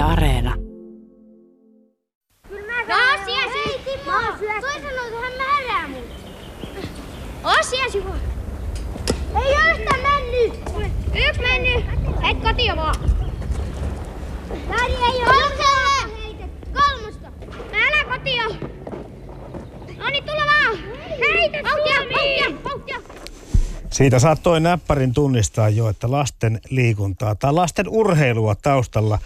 Yle Areena. No asia Hei Timo! Toi sanoo, että hän määrää mut. Simo! Ei yhtä mennyt! Yksi mennyt! Et kotia vaan! Väri ei oo Kolmosta! Kolmosta! Älä kotia! No niin, tulla vaan! Heitä Vauhtia, vauhtia, vauhtia! Siitä saattoi näppärin tunnistaa jo, että lasten liikuntaa tai lasten urheilua taustalla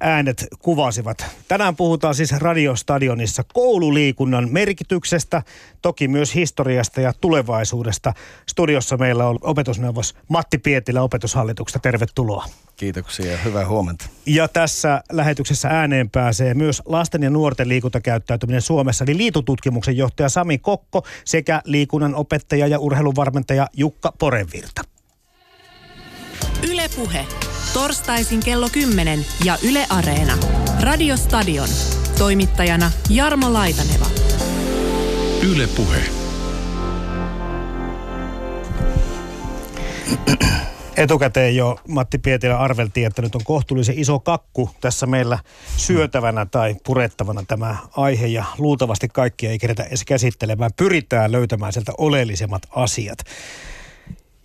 äänet kuvasivat. Tänään puhutaan siis Radiostadionissa koululiikunnan merkityksestä, toki myös historiasta ja tulevaisuudesta. Studiossa meillä on opetusneuvos Matti Pietilä opetushallituksesta. Tervetuloa. Kiitoksia ja hyvää huomenta. Ja tässä lähetyksessä ääneen pääsee myös lasten ja nuorten liikuntakäyttäytyminen Suomessa, eli liitututkimuksen johtaja Sami Kokko sekä liikunnan opettaja ja urheiluvarmentaja Jukka Porenvirta. Ylepuhe. Torstaisin kello 10 ja Yle Areena. Radiostadion. Toimittajana Jarmo Laitaneva. Yle Puhe. Etukäteen jo Matti Pietilä arveltiin, että nyt on kohtuullisen iso kakku tässä meillä syötävänä tai purettavana tämä aihe ja luultavasti kaikkia ei kerätä edes käsittelemään. Pyritään löytämään sieltä oleellisemmat asiat.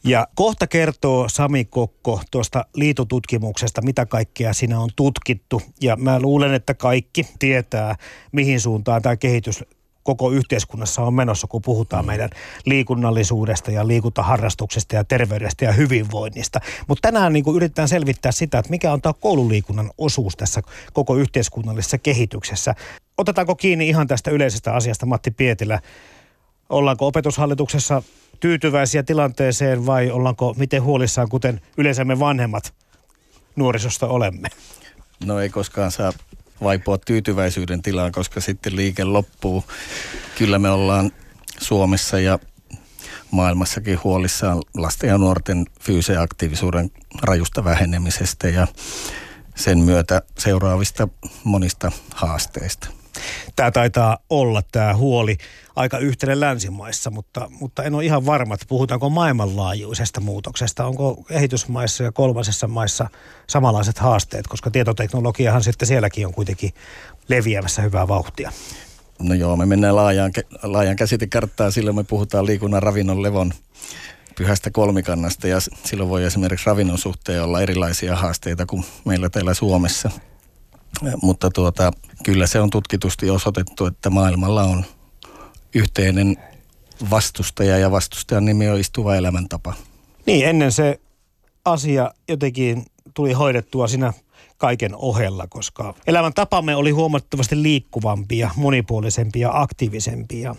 Ja kohta kertoo Sami Kokko tuosta liitotutkimuksesta, mitä kaikkea siinä on tutkittu. Ja mä luulen, että kaikki tietää, mihin suuntaan tämä kehitys koko yhteiskunnassa on menossa, kun puhutaan meidän liikunnallisuudesta ja liikuntaharrastuksesta ja terveydestä ja hyvinvoinnista. Mutta tänään niin yritetään selvittää sitä, että mikä on tämä koululiikunnan osuus tässä koko yhteiskunnallisessa kehityksessä. Otetaanko kiinni ihan tästä yleisestä asiasta, Matti Pietilä? Ollaanko opetushallituksessa tyytyväisiä tilanteeseen vai ollaanko miten huolissaan, kuten yleensä me vanhemmat nuorisosta olemme? No ei koskaan saa vaipua tyytyväisyyden tilaan, koska sitten liike loppuu. Kyllä me ollaan Suomessa ja maailmassakin huolissaan lasten ja nuorten fyysisen aktiivisuuden rajusta vähenemisestä ja sen myötä seuraavista monista haasteista. Tämä taitaa olla tämä huoli aika yhteinen länsimaissa, mutta, mutta en ole ihan varma, että puhutaanko maailmanlaajuisesta muutoksesta. Onko kehitysmaissa ja kolmasessa maissa samanlaiset haasteet, koska tietoteknologiahan sitten sielläkin on kuitenkin leviämässä hyvää vauhtia. No joo, me mennään laajaan, laajan käsitekarttaan, silloin me puhutaan liikunnan, ravinnon, levon pyhästä kolmikannasta ja silloin voi esimerkiksi ravinnon suhteen olla erilaisia haasteita kuin meillä täällä Suomessa. Mutta tuota, kyllä se on tutkitusti osoitettu, että maailmalla on yhteinen vastustaja ja vastustajan nimi on istuva elämäntapa. Niin, ennen se asia jotenkin tuli hoidettua siinä kaiken ohella, koska elämäntapamme oli huomattavasti liikkuvampia, monipuolisempia, aktiivisempia.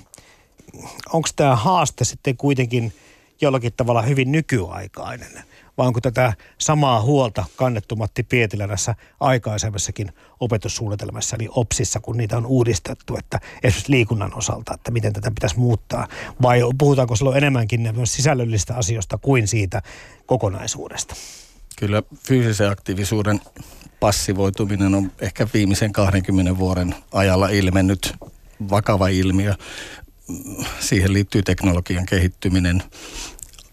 Onko tämä haaste sitten kuitenkin jollakin tavalla hyvin nykyaikainen? Vai onko tätä samaa huolta kannettu Matti Pietilä tässä aikaisemmassakin opetussuunnitelmassa, eli OPSissa, kun niitä on uudistettu, että esimerkiksi liikunnan osalta, että miten tätä pitäisi muuttaa, vai puhutaanko silloin enemmänkin myös sisällöllistä asioista kuin siitä kokonaisuudesta? Kyllä fyysisen aktiivisuuden passivoituminen on ehkä viimeisen 20 vuoden ajalla ilmennyt vakava ilmiö. Siihen liittyy teknologian kehittyminen,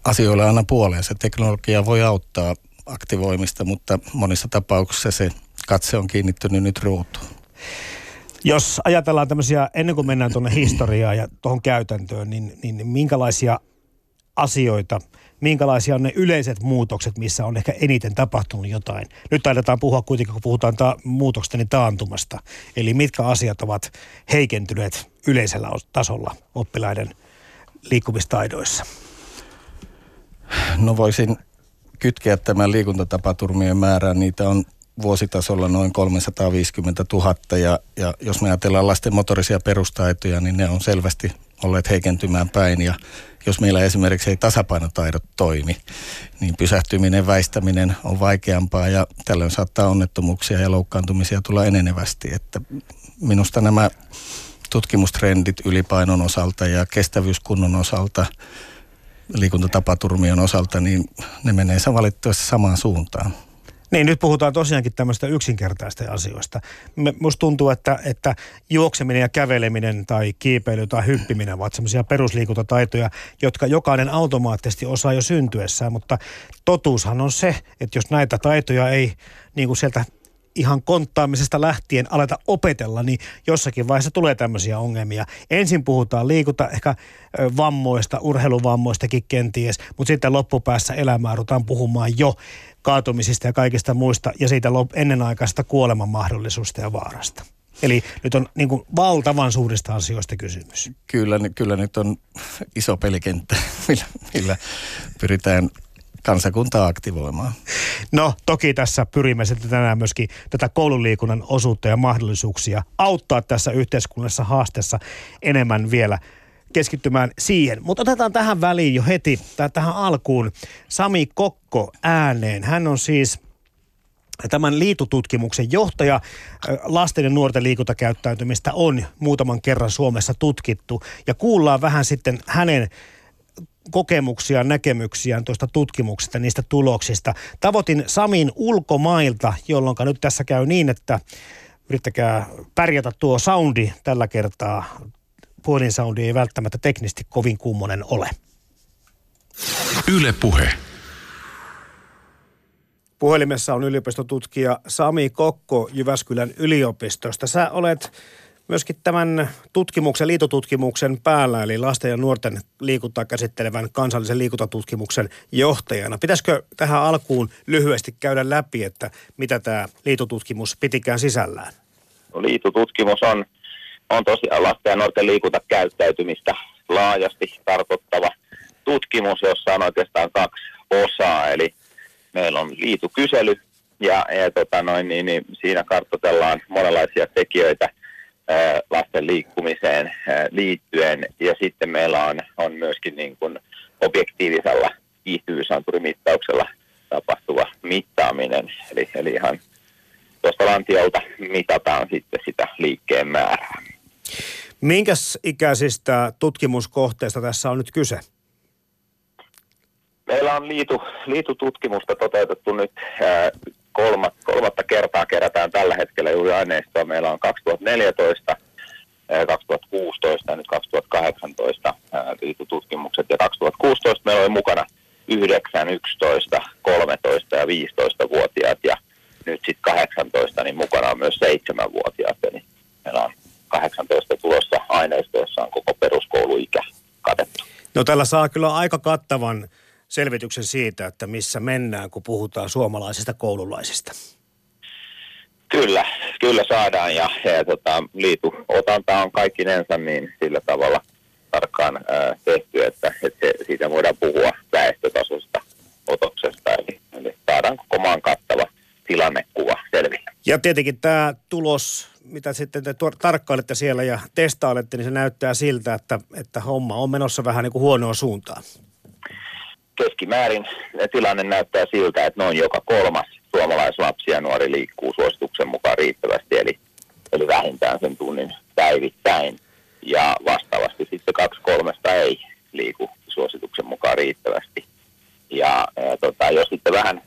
asioilla aina puoleensa. Teknologia voi auttaa aktivoimista, mutta monissa tapauksissa se katse on kiinnittynyt nyt ruutuun. Jos ajatellaan tämmöisiä, ennen kuin mennään tuonne historiaan ja tuohon käytäntöön, niin, niin minkälaisia asioita, minkälaisia on ne yleiset muutokset, missä on ehkä eniten tapahtunut jotain. Nyt taidetaan puhua kuitenkin, kun puhutaan ta- muutoksesta, niin taantumasta. Eli mitkä asiat ovat heikentyneet yleisellä tasolla oppilaiden liikkumistaidoissa. No voisin kytkeä tämän liikuntatapaturmien määrään. Niitä on vuositasolla noin 350 000 ja, ja jos me ajatellaan lasten motorisia perustaitoja, niin ne on selvästi olleet heikentymään päin ja jos meillä esimerkiksi ei tasapainotaidot toimi, niin pysähtyminen, väistäminen on vaikeampaa ja tällöin saattaa onnettomuuksia ja loukkaantumisia tulla enenevästi. Että minusta nämä tutkimustrendit ylipainon osalta ja kestävyyskunnon osalta – liikuntatapaturmien osalta, niin ne menee valitettavasti samaan suuntaan. Niin, nyt puhutaan tosiaankin tämmöistä yksinkertaista asioista. Musta tuntuu, että, että juokseminen ja käveleminen tai kiipeily tai hyppiminen ovat semmoisia perusliikuntataitoja, jotka jokainen automaattisesti osaa jo syntyessään, mutta totuushan on se, että jos näitä taitoja ei niin kuin sieltä ihan konttaamisesta lähtien aleta opetella, niin jossakin vaiheessa tulee tämmöisiä ongelmia. Ensin puhutaan liikunta, ehkä vammoista, urheiluvammoistakin kenties, mutta sitten loppupäässä elämää ruvetaan puhumaan jo kaatumisista ja kaikista muista ja siitä ennenaikaista kuoleman mahdollisuudesta ja vaarasta. Eli nyt on niin kuin valtavan suurista asioista kysymys. Kyllä, kyllä nyt on iso pelikenttä, millä, millä pyritään kansakuntaa aktivoimaan. No toki tässä pyrimme sitten tänään myöskin tätä koululiikunnan osuutta ja mahdollisuuksia auttaa tässä yhteiskunnassa haasteessa enemmän vielä keskittymään siihen. Mutta otetaan tähän väliin jo heti, tai tähän alkuun, Sami Kokko ääneen. Hän on siis tämän liitututkimuksen johtaja. Lasten ja nuorten liikuntakäyttäytymistä on muutaman kerran Suomessa tutkittu. Ja kuullaan vähän sitten hänen kokemuksia, näkemyksiään tuosta tutkimuksesta, niistä tuloksista. Tavoitin Samin ulkomailta, jolloin nyt tässä käy niin, että yrittäkää pärjätä tuo soundi tällä kertaa. Puhelinsoundi ei välttämättä teknisesti kovin kummonen ole. Yle Puhe. Puhelimessa on yliopistotutkija Sami Kokko Jyväskylän yliopistosta. Sä olet myöskin tämän tutkimuksen, liitotutkimuksen päällä, eli lasten ja nuorten liikuntaa käsittelevän kansallisen liikuntatutkimuksen johtajana. Pitäisikö tähän alkuun lyhyesti käydä läpi, että mitä tämä liitotutkimus pitikään sisällään? No, liitotutkimus on, on tosiaan lasten ja nuorten liikuntakäyttäytymistä laajasti tarkoittava tutkimus, jossa on oikeastaan kaksi osaa, eli meillä on liitukysely, ja, ja tota noin, niin, niin siinä kartoitellaan monenlaisia tekijöitä lasten liikkumiseen liittyen. Ja sitten meillä on, on myöskin niin kuin objektiivisella kiihtyvyysanturimittauksella tapahtuva mittaaminen. Eli, eli ihan tuosta lantiolta mitataan sitten sitä liikkeen määrää. Minkäs ikäisistä tutkimuskohteista tässä on nyt kyse? Meillä on liitu, liitututkimusta toteutettu nyt ää, kolmat, kolmatta kertaa kerätään tällä hetkellä juuri aineistoa. Meillä on 2014, 2016 ja nyt 2018 liitututkimukset. Ja 2016 meillä oli mukana 9, 11, 13 ja 15-vuotiaat ja nyt sitten 18, niin mukana on myös 7-vuotiaat. Eli meillä on 18 tulossa aineisto, jossa on koko peruskouluikä katettu. No tällä saa kyllä aika kattavan selvityksen siitä, että missä mennään, kun puhutaan suomalaisista koululaisista. Kyllä, kyllä saadaan ja, ja tota, liitu otanta on kaikkinensa niin sillä tavalla tarkkaan ää, tehty, että, että se, siitä voidaan puhua väestötasosta otoksesta, eli, eli saadaan koko maan kattava tilannekuva selville. Ja tietenkin tämä tulos, mitä sitten te tarkkailette siellä ja testailette, niin se näyttää siltä, että, että homma on menossa vähän niin kuin huonoa suuntaan keskimäärin tilanne näyttää siltä, että noin joka kolmas suomalaislapsi ja nuori liikkuu suosituksen mukaan riittävästi, eli, eli vähintään sen tunnin päivittäin. Ja vastaavasti sitten kaksi kolmesta ei liiku suosituksen mukaan riittävästi. Ja, ja tota, jos sitten vähän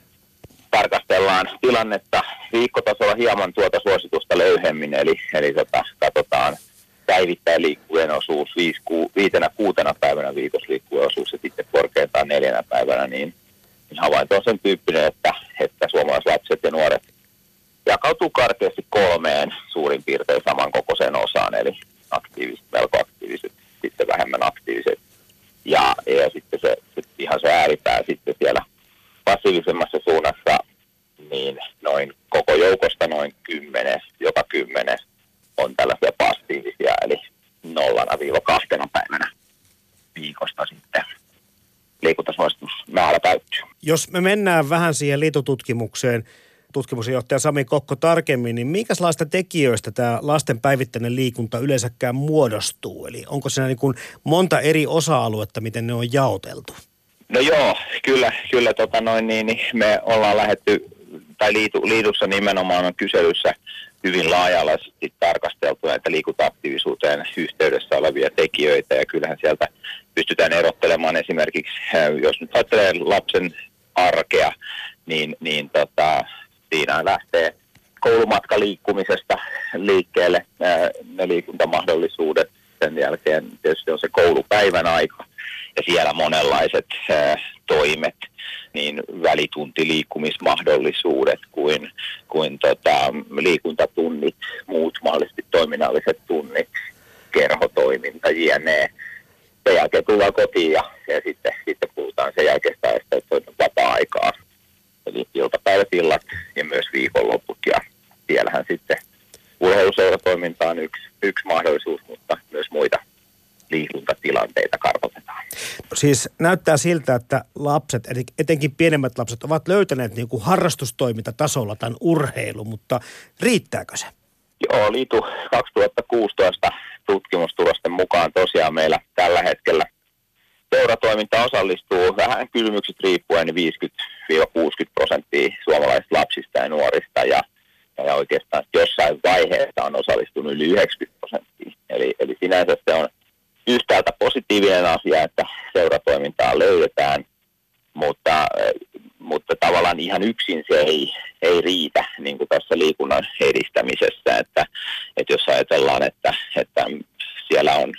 tarkastellaan tilannetta viikkotasolla hieman tuota suositusta löyhemmin, eli, eli tota, katsotaan – päivittäin liikkujen osuus, viisi, ku, viitenä kuutena päivänä viikossa liikkujen osuus ja sitten korkeintaan neljänä päivänä, niin, niin havainto on sen tyyppinen, että, että suomalaislapset ja nuoret jakautuu karkeasti kolmeen suurin piirtein samankokoiseen osaan, eli aktiiviset, melko aktiiviset, sitten vähemmän aktiiviset. Ja, ja sitten se, se, ihan se ääripää sitten siellä passiivisemmassa suunnassa, niin noin koko joukosta noin kymmenes, joka kymmenes on tällaisia passiivisia, eli nollana viiva kahtena päivänä viikosta sitten liikuntasuositusmäärä täyttyy. Jos me mennään vähän siihen liitotutkimukseen, tutkimusjohtaja Sami Kokko tarkemmin, niin minkälaista tekijöistä tämä lasten päivittäinen liikunta yleensäkään muodostuu? Eli onko siinä niin kuin monta eri osa-aluetta, miten ne on jaoteltu? No joo, kyllä, kyllä tota noin, niin, niin me ollaan lähetty, tai liitu, liitussa nimenomaan on kyselyssä hyvin laaja-alaisesti tarkasteltu näitä liikuntaaktiivisuuteen yhteydessä olevia tekijöitä ja kyllähän sieltä pystytään erottelemaan esimerkiksi, äh, jos nyt ajattelee lapsen arkea, niin, niin tota, siinä lähtee koulumatkaliikkumisesta liikkeelle äh, ne liikuntamahdollisuudet. sen jälkeen tietysti on se koulupäivän aika ja siellä monenlaiset äh, toimet, niin välituntiliikkumismahdollisuudet kuin, kuin tota, liikuntatunnit, muut mahdollisesti toiminnalliset tunnit, kerhotoiminta, jne. Sen jälkeen tullaan kotiin ja, ja sitten, sitten puhutaan sen jälkeen sitä, että on vapaa-aikaa. Eli iltapäivät, illat ja myös viikonloput ja siellähän sitten urheiluseuratoiminta on yksi, yksi mahdollisuus, mutta myös muita liikuntatilanteita kartoitetaan. Siis näyttää siltä, että lapset, etenkin pienemmät lapset, ovat löytäneet niin kuin harrastustoimintatasolla tämän urheilu, mutta riittääkö se? Joo, Liitu 2016 tutkimustulosten mukaan tosiaan meillä tällä hetkellä seuratoiminta osallistuu vähän kysymykset riippuen 50-60 prosenttia suomalaisista lapsista ja nuorista ja, ja oikeastaan jossain vaiheessa on osallistunut yli 90 prosenttia. Eli, eli sinänsä se on positiivinen asia, että seuratoimintaa löydetään, mutta, mutta tavallaan ihan yksin se ei, ei riitä niin kuin tässä liikunnan edistämisessä, että, että jos ajatellaan, että, että siellä on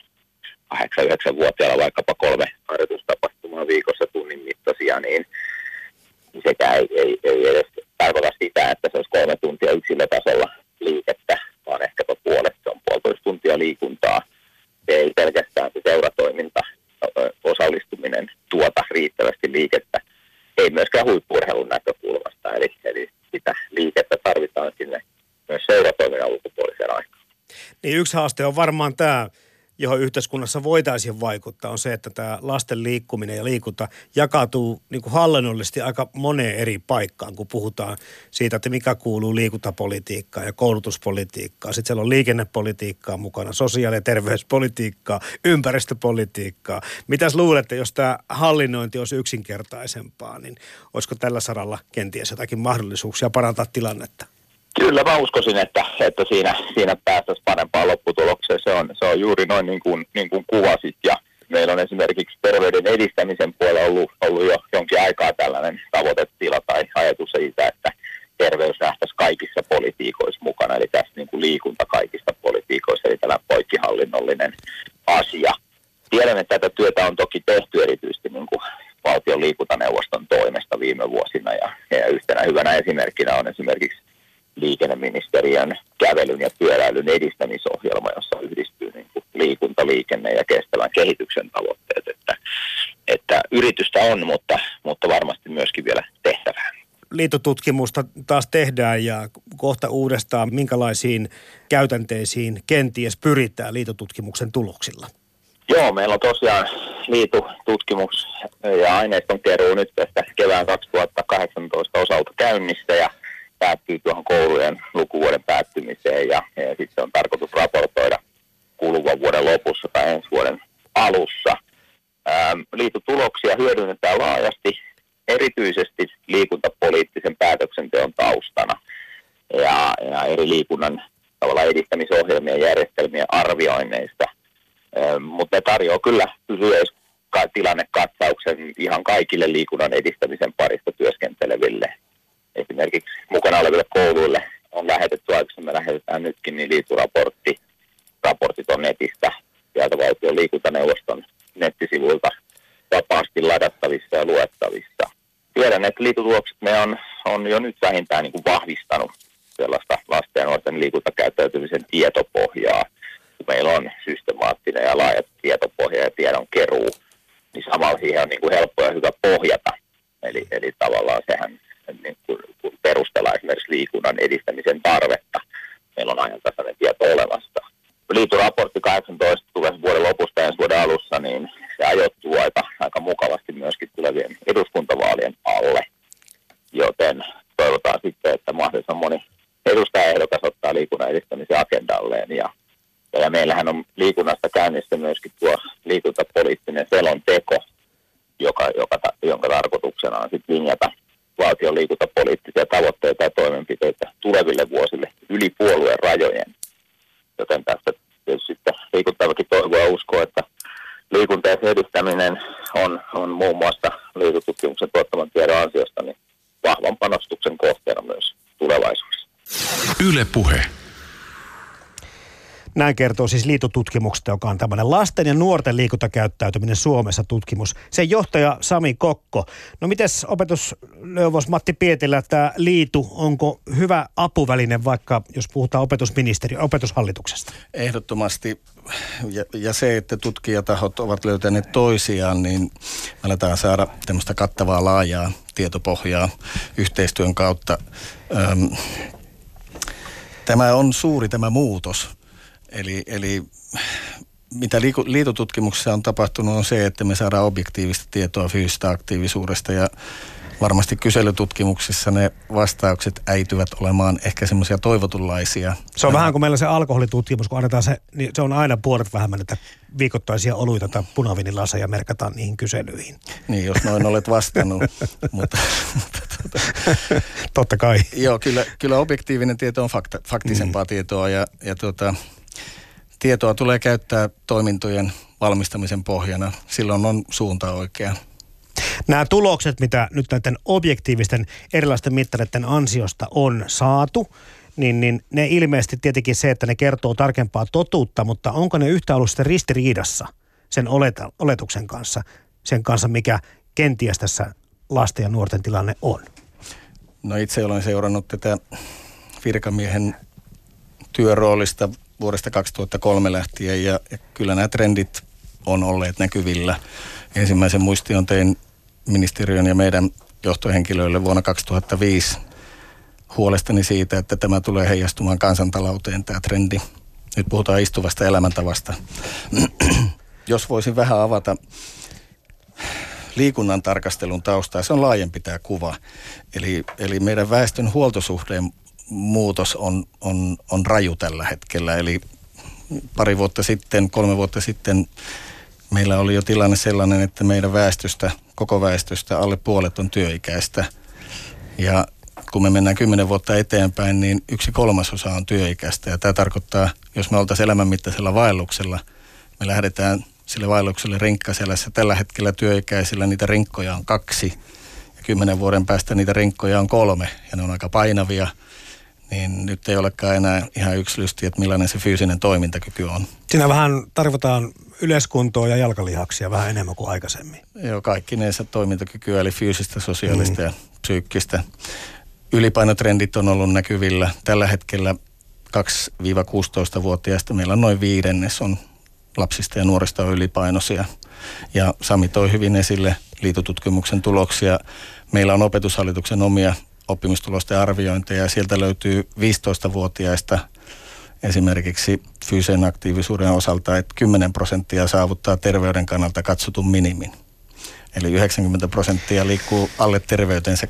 8-9-vuotiailla vaikkapa kolme harjoitustapahtumaa viikossa tunnin mittaisia, niin sekä ei, ei, ei edes tarkoita sitä, että se olisi kolme tuntia yksilötasolla liikettä, vaan ehkäpä puolet se on puolitoista tuntia liikuntaa ei pelkästään se seuratoiminta, osallistuminen tuota riittävästi liikettä, ei myöskään huippurheilun näkökulmasta, eli, eli sitä liikettä tarvitaan sinne myös seuratoiminnan ulkopuolisen aikaan. Niin yksi haaste on varmaan tämä johon yhteiskunnassa voitaisiin vaikuttaa, on se, että tämä lasten liikkuminen ja liikunta jakautuu niin kuin hallinnollisesti aika moneen eri paikkaan, kun puhutaan siitä, että mikä kuuluu liikuntapolitiikkaan ja koulutuspolitiikkaan. Sitten siellä on liikennepolitiikkaa mukana, sosiaali- ja terveyspolitiikkaa, ympäristöpolitiikkaa. Mitäs luulette, jos tämä hallinnointi olisi yksinkertaisempaa, niin olisiko tällä saralla kenties jotakin mahdollisuuksia parantaa tilannetta? Kyllä mä uskoisin, että, että siinä, siinä päästäisiin parempaan lopputulokseen. Se on, se on juuri noin niin kuin, niin kuin kuvasit. Ja meillä on esimerkiksi terveyden edistämisen puolella ollut, ollut jo jonkin aikaa tällainen tavoitetila tai ajatus siitä, että terveys nähtäisi kaikissa politiikoissa mukana. Eli tässä niin kuin liikunta kaikista politiikoissa, eli tällainen poikkihallinnollinen asia. Tiedän, että tätä työtä on toki tehty erityisesti niin kuin valtion liikuntaneuvoston toimesta viime vuosina. Ja, ja yhtenä hyvänä esimerkkinä on esimerkiksi liikenneministeriön kävelyn ja pyöräilyn edistämisohjelma, jossa yhdistyy niin kuin liikunta, liikenne ja kestävän kehityksen tavoitteet. Että, että yritystä on, mutta, mutta varmasti myöskin vielä tehtävää. Liitotutkimusta taas tehdään ja kohta uudestaan minkälaisiin käytänteisiin kenties pyritään liitotutkimuksen tuloksilla? Joo, meillä on tosiaan liitotutkimus ja aineiston keruu nyt tästä kevään 2018 osalta käynnissä ja päättyy tuohon koulujen lukuvuoden päättymiseen ja, ja sitten on tarkoitus raportoida kuluvan vuoden lopussa tai ensi vuoden alussa. Ähm, liitotuloksia hyödynnetään laajasti, erityisesti liikuntapoliittisen päätöksenteon taustana ja, ja eri liikunnan tavalla edistämisohjelmien järjestelmien arvioinneista. Ähm, mutta ne tarjoaa kyllä tilannekatsauksen ihan kaikille liikunnan edistämisen parista työskenteleville esimerkiksi mukana oleville kouluille on lähetetty aikaisemmin, me lähetetään nytkin, niin liituraportti, raportit on netistä, sieltä valtion liikuntaneuvoston nettisivuilta vapaasti ladattavissa ja luettavissa. Tiedän, että liitutulokset me on, on jo nyt vähintään niin kuin vahvistanut sellaista lasten ja nuorten liikuntakäyttäytymisen tietopohjaa. Kun meillä on systemaattinen ja laaja tietopohja ja tiedon keruu, niin samalla siihen on niin kuin helppo ja hyvä pohjata. Eli, eli tavallaan sehän niin kun, kun perustellaan esimerkiksi liikunnan edistämisen tarvetta. Meillä on ajantasainen tieto olemassa. Liituraportti 18 tulee vuoden lopusta ja vuoden alussa, niin se ajoittuu aika, aika mukavasti myöskin tulevien eduskuntavaalien alle. Joten toivotaan sitten, että mahdollisimman moni edustajaehdokas ottaa liikunnan edistämisen agendalleen. Ja, ja meillähän on liikunnasta käynnissä myöskin tuo liikuntapoliittinen selonteko, joka, joka, jonka tarkoituksena on sitten linjata valtion liikuntapoliittisia tavoitteita ja toimenpiteitä tuleville vuosille yli puolueen rajojen. Joten tästä tietysti sitten liikuttavakin toivoa ja uskoo, että liikunteen edistäminen on, on muun muassa liikututkimuksen tuottaman tiedon ansiosta niin vahvan panostuksen kohteena myös tulevaisuudessa. Yle Puhe. Näin kertoo siis liitotutkimuksesta, joka on tämmöinen lasten ja nuorten liikuntakäyttäytyminen Suomessa tutkimus. Sen johtaja Sami Kokko. No mites opetusneuvos Matti Pietilä, tämä liitu, onko hyvä apuväline vaikka, jos puhutaan opetusministeri, opetushallituksesta? Ehdottomasti. Ja, ja se, että tutkijatahot ovat löytäneet toisiaan, niin aletaan saada tämmöistä kattavaa laajaa tietopohjaa yhteistyön kautta. Öm, tämä on suuri tämä muutos. Eli, eli mitä liitotutkimuksessa on tapahtunut on se, että me saadaan objektiivista tietoa fyysisestä aktiivisuudesta ja varmasti kyselytutkimuksissa ne vastaukset äityvät olemaan ehkä semmoisia toivotunlaisia. Se on vähän kuin meillä se alkoholitutkimus, kun annetaan se, niin se on aina puolet vähemmän näitä viikoittaisia oluita tai punavinilaseja merkataan niihin kyselyihin. Niin, jos noin olet vastannut. mutta, mutta tuota, Totta kai. Joo, kyllä, kyllä objektiivinen tieto on fakta, faktisempaa mm. tietoa ja, ja tuota, tietoa tulee käyttää toimintojen valmistamisen pohjana. Silloin on suunta oikea. Nämä tulokset, mitä nyt näiden objektiivisten erilaisten mittareiden ansiosta on saatu, niin, niin ne ilmeisesti tietenkin se, että ne kertoo tarkempaa totuutta, mutta onko ne yhtä ollut sitten ristiriidassa sen oleta, oletuksen kanssa, sen kanssa, mikä kenties tässä lasten ja nuorten tilanne on? No itse olen seurannut tätä virkamiehen työroolista vuodesta 2003 lähtien ja, ja kyllä nämä trendit on olleet näkyvillä. Ensimmäisen muistion tein ministeriön ja meidän johtohenkilöille vuonna 2005 huolestani siitä, että tämä tulee heijastumaan kansantalouteen, tämä trendi. Nyt puhutaan istuvasta elämäntavasta. Jos voisin vähän avata liikunnan tarkastelun taustaa, se on laajempi tämä kuva. Eli, eli meidän väestön huoltosuhteen muutos on, on, on raju tällä hetkellä. Eli pari vuotta sitten, kolme vuotta sitten meillä oli jo tilanne sellainen, että meidän väestöstä, koko väestöstä alle puolet on työikäistä. Ja kun me mennään kymmenen vuotta eteenpäin, niin yksi kolmasosa on työikäistä. Ja tämä tarkoittaa, jos me oltaisiin elämänmittaisella vaelluksella, me lähdetään sille vaellukselle rinkkaselässä. Tällä hetkellä työikäisillä niitä rinkkoja on kaksi. Ja kymmenen vuoden päästä niitä rinkkoja on kolme. Ja ne on aika painavia – niin nyt ei olekaan enää ihan yksilösti, että millainen se fyysinen toimintakyky on. Siinä vähän tarvitaan yleiskuntoa ja jalkalihaksia vähän enemmän kuin aikaisemmin. Joo, kaikki neensä toimintakykyä, eli fyysistä, sosiaalista mm. ja psyykkistä. Ylipainotrendit on ollut näkyvillä. Tällä hetkellä 2-16-vuotiaista meillä on noin viidennes on lapsista ja nuorista on ylipainoisia. Ja Sami toi hyvin esille liitotutkimuksen tuloksia. Meillä on opetushallituksen omia oppimistulosten arviointeja ja sieltä löytyy 15-vuotiaista esimerkiksi fyysisen aktiivisuuden osalta, että 10 prosenttia saavuttaa terveyden kannalta katsotun minimin. Eli 90 prosenttia liikkuu alle terveytensä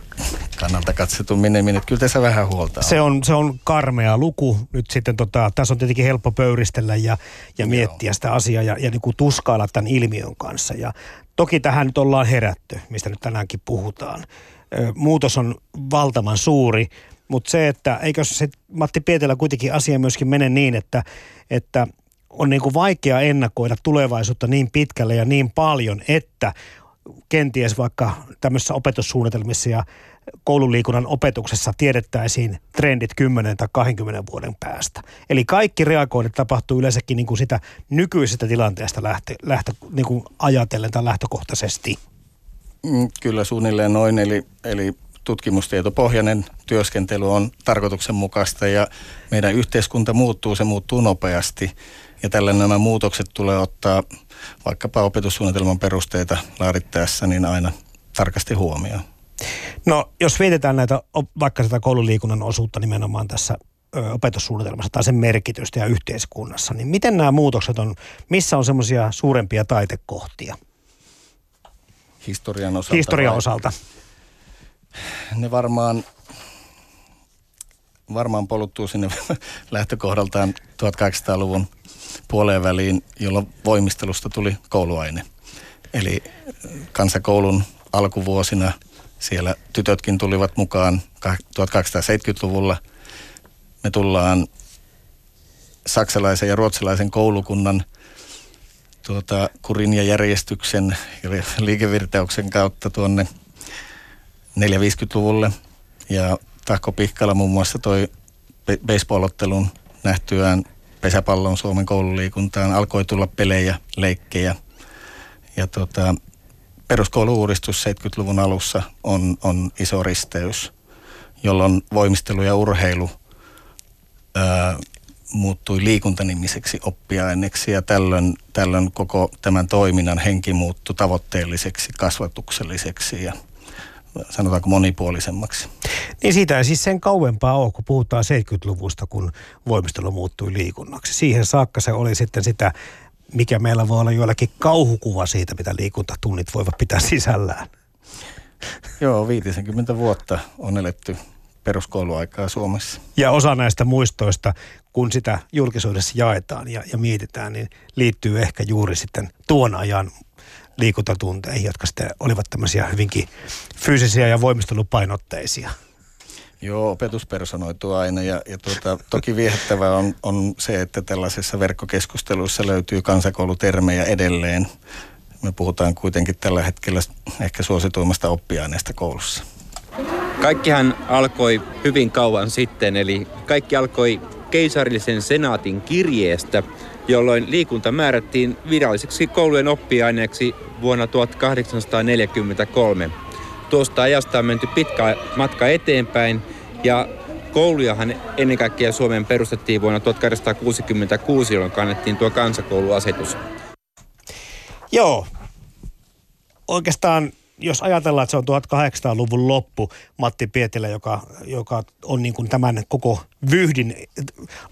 kannalta katsotun minimin. Että kyllä tässä vähän huolta Se on, se on karmea luku. Nyt sitten tota, tässä on tietenkin helppo pöyristellä ja, ja miettiä Joo. sitä asiaa ja, ja niin kuin tuskailla tämän ilmiön kanssa. Ja toki tähän nyt ollaan herätty, mistä nyt tänäänkin puhutaan muutos on valtavan suuri, mutta se, että eikö se Matti Pietilä kuitenkin asia myöskin mene niin, että, että on niin vaikea ennakoida tulevaisuutta niin pitkälle ja niin paljon, että kenties vaikka tämmöisissä opetussuunnitelmissa ja koululiikunnan opetuksessa tiedettäisiin trendit 10 tai 20 vuoden päästä. Eli kaikki reagoinnit tapahtuu yleensäkin niin kuin sitä nykyisestä tilanteesta lähtö, lähtö, niin kuin ajatellen tai lähtökohtaisesti. Mm, kyllä suunnilleen noin, eli, eli tutkimustietopohjainen työskentely on tarkoituksenmukaista ja meidän yhteiskunta muuttuu, se muuttuu nopeasti. Ja tällä nämä muutokset tulee ottaa vaikkapa opetussuunnitelman perusteita laadittaessa niin aina tarkasti huomioon. No jos vietetään näitä vaikka sitä koululiikunnan osuutta nimenomaan tässä opetussuunnitelmassa tai sen merkitystä ja yhteiskunnassa, niin miten nämä muutokset on, missä on semmoisia suurempia taitekohtia? Historian osalta? Historian osalta. Ne varmaan, varmaan poluttuu sinne lähtökohdaltaan 1800-luvun puoleen väliin, jolloin voimistelusta tuli kouluaine. Eli kansakoulun alkuvuosina siellä tytötkin tulivat mukaan 1870-luvulla. Me tullaan saksalaisen ja ruotsalaisen koulukunnan tuota, kurin ja järjestyksen ja liikevirtauksen kautta tuonne 450-luvulle. Ja Tahko Pihkala muun muassa toi baseballottelun nähtyään pesäpallon Suomen koululiikuntaan, alkoi tulla pelejä, leikkejä. Ja tota, peruskouluuudistus 70-luvun alussa on, on iso risteys, jolloin voimistelu ja urheilu ää, muuttui liikuntanimiseksi oppiaineeksi ja tällöin, tällöin koko tämän toiminnan henki muuttui tavoitteelliseksi, kasvatukselliseksi ja sanotaanko monipuolisemmaksi. Niin siitä ei siis sen kauempaa ole, kun puhutaan 70-luvusta, kun voimistelu muuttui liikunnaksi. Siihen saakka se oli sitten sitä, mikä meillä voi olla joillakin kauhukuva siitä, mitä liikuntatunnit voivat pitää sisällään. Joo, 50 vuotta on eletty peruskouluaikaa Suomessa. Ja osa näistä muistoista, kun sitä julkisuudessa jaetaan ja, ja mietitään, niin liittyy ehkä juuri sitten tuon ajan liikuntatunteihin, jotka sitten olivat tämmöisiä hyvinkin fyysisiä ja voimistelupainotteisia. Joo, opetus personoituu aina ja, ja tuota, toki viehättävää on, on se, että tällaisessa verkkokeskusteluissa löytyy kansakoulutermejä edelleen. Me puhutaan kuitenkin tällä hetkellä ehkä suosituimmasta oppiaineesta koulussa. Kaikkihan alkoi hyvin kauan sitten, eli kaikki alkoi keisarillisen senaatin kirjeestä, jolloin liikunta määrättiin viralliseksi koulujen oppiaineeksi vuonna 1843. Tuosta ajasta on menty pitkä matka eteenpäin ja koulujahan ennen kaikkea Suomeen perustettiin vuonna 1866, jolloin kannettiin tuo kansakouluasetus. Joo. Oikeastaan jos ajatellaan, että se on 1800-luvun loppu, Matti Pietilä, joka, joka on niin kuin tämän koko vyhdin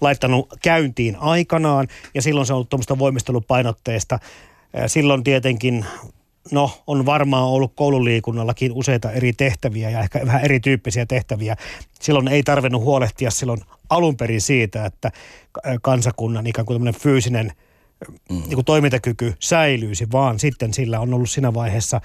laittanut käyntiin aikanaan, ja silloin se on ollut tuommoista voimistelupainotteista. Silloin tietenkin no, on varmaan ollut koululiikunnallakin useita eri tehtäviä ja ehkä vähän erityyppisiä tehtäviä. Silloin ei tarvinnut huolehtia silloin alun perin siitä, että kansakunnan ikään kuin fyysinen mm. niin kuin toimintakyky säilyisi, vaan sitten sillä on ollut siinä vaiheessa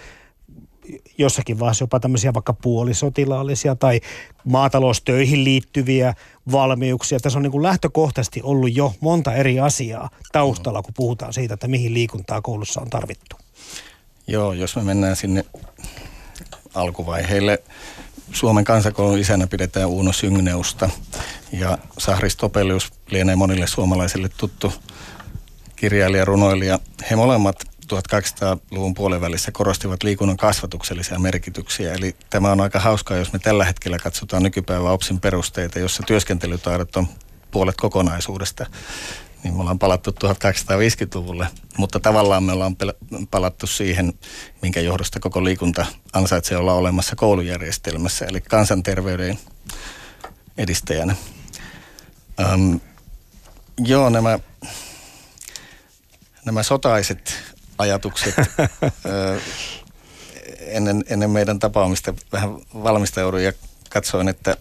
jossakin vaiheessa jopa tämmöisiä vaikka puolisotilaallisia tai maataloustöihin liittyviä valmiuksia. Tässä on niin kuin lähtökohtaisesti ollut jo monta eri asiaa taustalla, kun puhutaan siitä, että mihin liikuntaa koulussa on tarvittu. Joo, jos me mennään sinne alkuvaiheille. Suomen kansakoulun isänä pidetään Uuno Syngneusta ja Sahri Stopelius lienee monille suomalaisille tuttu kirjailija, runoilija. He molemmat 1200-luvun puolivälissä korostivat liikunnan kasvatuksellisia merkityksiä. Eli tämä on aika hauskaa, jos me tällä hetkellä katsotaan nykypäivän OPSin perusteita, jossa työskentelytaidot on puolet kokonaisuudesta. Niin me ollaan palattu 1850-luvulle, mutta tavallaan me ollaan palattu siihen, minkä johdosta koko liikunta ansaitsee olla olemassa koulujärjestelmässä, eli kansanterveyden edistäjänä. Um, joo, nämä, nämä sotaiset ajatukset ennen, ennen meidän tapaamista vähän valmistauduin ja katsoin, että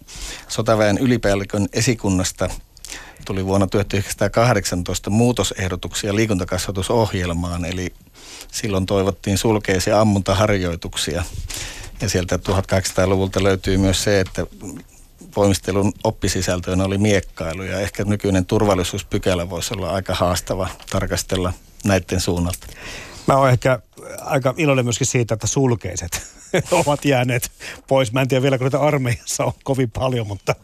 sotaväen ylipäällikön esikunnasta tuli vuonna 1918 muutosehdotuksia liikuntakasvatusohjelmaan, eli silloin toivottiin sulkeisia ammuntaharjoituksia. Ja sieltä 1800-luvulta löytyy myös se, että voimistelun oppisisältöön oli miekkailu ja ehkä nykyinen turvallisuuspykälä voisi olla aika haastava tarkastella näiden suunnalta. Mä oon ehkä aika iloinen myöskin siitä, että sulkeiset ovat jääneet pois. Mä en tiedä vielä, kun niitä armeijassa on kovin paljon, mutta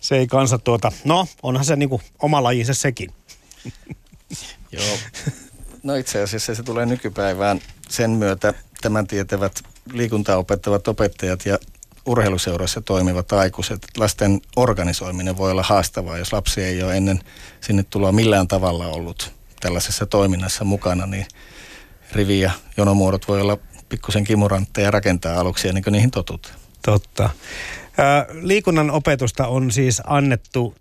se ei kansa tuota, no onhan se niinku oma lajinsa sekin. Joo. No itse asiassa se tulee nykypäivään sen myötä tämän tietävät liikuntaa opettavat opettajat ja urheiluseuroissa toimivat aikuiset. Lasten organisoiminen voi olla haastavaa, jos lapsi ei ole ennen sinne tuloa millään tavalla ollut tällaisessa toiminnassa mukana, niin rivi- ja jonomuodot voi olla pikkusen kimurantteja rakentaa aluksi ennen kuin niihin totut. Totta. liikunnan opetusta on siis annettu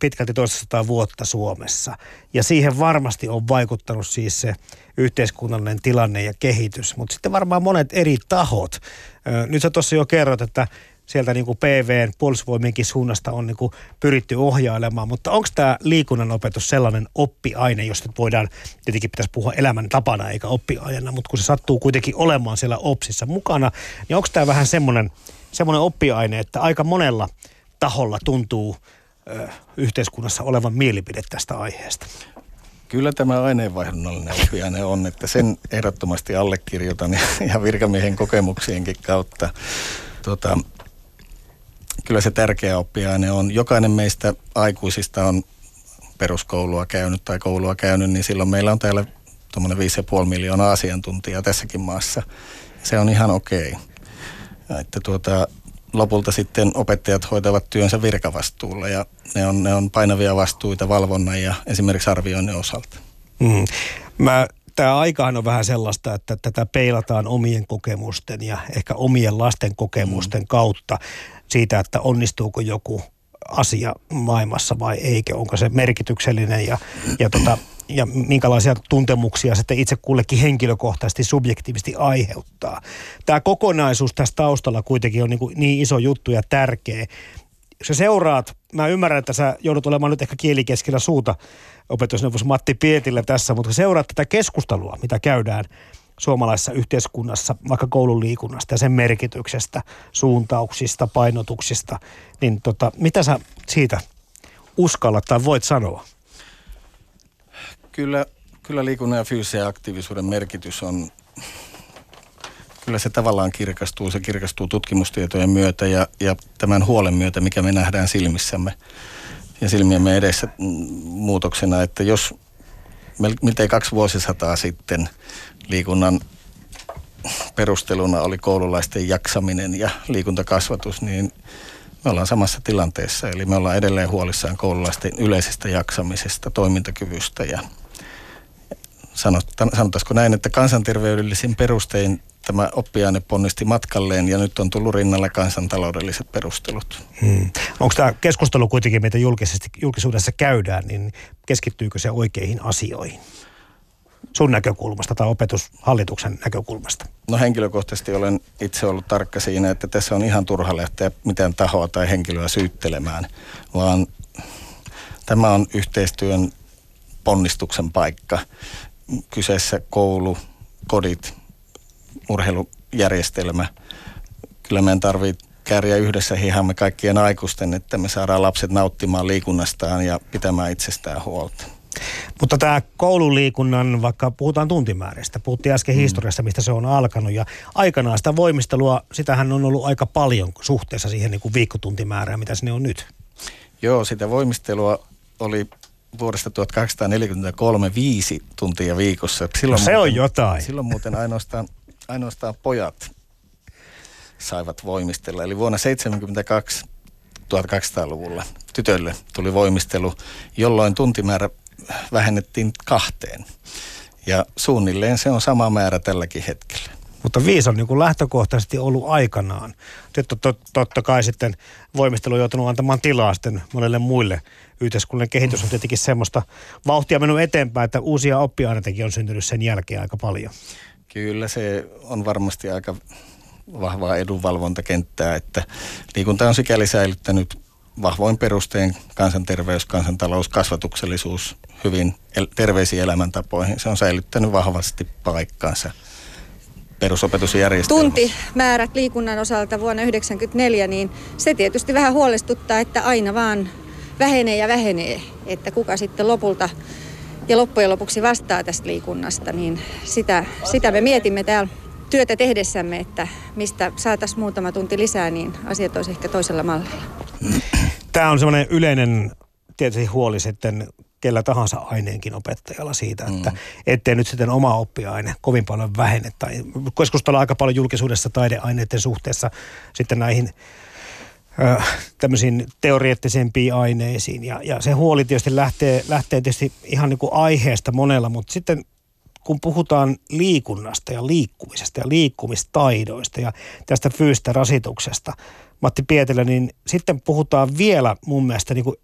pitkälti toista vuotta Suomessa. Ja siihen varmasti on vaikuttanut siis se yhteiskunnallinen tilanne ja kehitys. Mutta sitten varmaan monet eri tahot. Nyt sä tuossa jo kerrot, että sieltä niin kuin PVn puolustusvoimienkin suunnasta on niin kuin pyritty ohjailemaan, mutta onko tämä liikunnan opetus sellainen oppiaine, josta voidaan, tietenkin pitäisi puhua elämän tapana eikä oppiaineena, mutta kun se sattuu kuitenkin olemaan siellä OPSissa mukana, niin onko tämä vähän semmoinen, semmoinen oppiaine, että aika monella taholla tuntuu ö, yhteiskunnassa olevan mielipide tästä aiheesta? Kyllä tämä aineenvaihdunnallinen oppiaine on, että sen ehdottomasti allekirjoitan ja virkamiehen kokemuksienkin kautta. Tota, kyllä se tärkeä oppiaine on. Jokainen meistä aikuisista on peruskoulua käynyt tai koulua käynyt, niin silloin meillä on täällä tuommoinen 5,5 miljoonaa asiantuntijaa tässäkin maassa. Se on ihan okei. Okay. Että tuota, lopulta sitten opettajat hoitavat työnsä virkavastuulla ja ne on, ne on painavia vastuita valvonnan ja esimerkiksi arvioinnin osalta. Mm. Mä tämä aikahan on vähän sellaista, että tätä peilataan omien kokemusten ja ehkä omien lasten kokemusten mm. kautta siitä, että onnistuuko joku asia maailmassa vai eikö, onko se merkityksellinen ja, ja, tota, ja minkälaisia tuntemuksia sitten itse kullekin henkilökohtaisesti, subjektiivisesti aiheuttaa. Tämä kokonaisuus tässä taustalla kuitenkin on niin, kuin niin iso juttu ja tärkeä. Jos sä seuraat, mä ymmärrän, että sä joudut olemaan nyt ehkä kielikeskellä suuta opetusneuvos Matti Pietillä tässä, mutta seuraat tätä keskustelua, mitä käydään suomalaisessa yhteiskunnassa, vaikka koulun liikunnasta ja sen merkityksestä, suuntauksista, painotuksista, niin tota, mitä sä siitä uskallat tai voit sanoa? Kyllä, kyllä liikunnan ja fyysisen aktiivisuuden merkitys on, kyllä se tavallaan kirkastuu, se kirkastuu tutkimustietojen myötä ja, ja tämän huolen myötä, mikä me nähdään silmissämme ja silmiemme edessä muutoksena, että jos miltei kaksi vuosisataa sitten liikunnan perusteluna oli koululaisten jaksaminen ja liikuntakasvatus, niin me ollaan samassa tilanteessa. Eli me ollaan edelleen huolissaan koululaisten yleisestä jaksamisesta, toimintakyvystä ja sanotaanko näin, että kansanterveydellisin perustein tämä oppiaine ponnisti matkalleen ja nyt on tullut rinnalle kansantaloudelliset perustelut. Hmm. Onko tämä keskustelu kuitenkin, mitä julkisesti, julkisuudessa käydään, niin keskittyykö se oikeihin asioihin? sun näkökulmasta tai opetushallituksen näkökulmasta? No henkilökohtaisesti olen itse ollut tarkka siinä, että tässä on ihan turha lähteä mitään tahoa tai henkilöä syyttelemään, vaan tämä on yhteistyön ponnistuksen paikka. Kyseessä koulu, kodit, urheilujärjestelmä. Kyllä meidän tarvitsee kääriä yhdessä hihamme kaikkien aikuisten, että me saadaan lapset nauttimaan liikunnastaan ja pitämään itsestään huolta. Mutta tämä koululiikunnan, vaikka puhutaan tuntimääristä, puhuttiin äsken mm. historiassa, mistä se on alkanut. Ja aikanaan sitä voimistelua, sitähän on ollut aika paljon suhteessa siihen niin kuin viikkotuntimäärään, mitä sinne on nyt. Joo, sitä voimistelua oli vuodesta 1843 viisi tuntia viikossa. Silloin no se muuten, on jotain. Silloin muuten ainoastaan, ainoastaan pojat saivat voimistella. Eli vuonna 1972 1200-luvulla tytölle tuli voimistelu, jolloin tuntimäärä vähennettiin kahteen. Ja suunnilleen se on sama määrä tälläkin hetkellä. Mutta viisi on niin kuin lähtökohtaisesti ollut aikanaan. Nyt to, to, totta kai sitten voimistelu on joutunut antamaan tilaa sitten monelle muille. Yhteiskunnallinen kehitys on tietenkin semmoista vauhtia mennyt eteenpäin, että uusia oppiaineitakin on syntynyt sen jälkeen aika paljon. Kyllä se on varmasti aika vahvaa edunvalvontakenttää, että liikunta on sikäli säilyttänyt vahvoin perusteen kansanterveys, kansantalous, kasvatuksellisuus hyvin terveisiin elämäntapoihin. Se on säilyttänyt vahvasti paikkaansa perusopetusjärjestelmässä. Tuntimäärät liikunnan osalta vuonna 1994, niin se tietysti vähän huolestuttaa, että aina vaan vähenee ja vähenee. Että kuka sitten lopulta ja loppujen lopuksi vastaa tästä liikunnasta, niin sitä, sitä me mietimme täällä työtä tehdessämme, että mistä saataisiin muutama tunti lisää, niin asiat olisi ehkä toisella mallilla. Tämä on semmoinen yleinen tietysti huoli sitten kellä tahansa aineenkin opettajalla siitä, että mm. ettei nyt sitten oma oppiaine kovin paljon vähene. Tai keskustellaan aika paljon julkisuudessa taideaineiden suhteessa sitten näihin tämmöisiin teoreettisempiin aineisiin. Ja, ja se huoli tietysti lähtee, lähtee tietysti ihan niin kuin aiheesta monella, mutta sitten kun puhutaan liikunnasta ja liikkumisesta ja liikkumistaidoista ja tästä fyysistä rasituksesta, Matti Pietilä, niin sitten puhutaan vielä mun mielestä niin kuin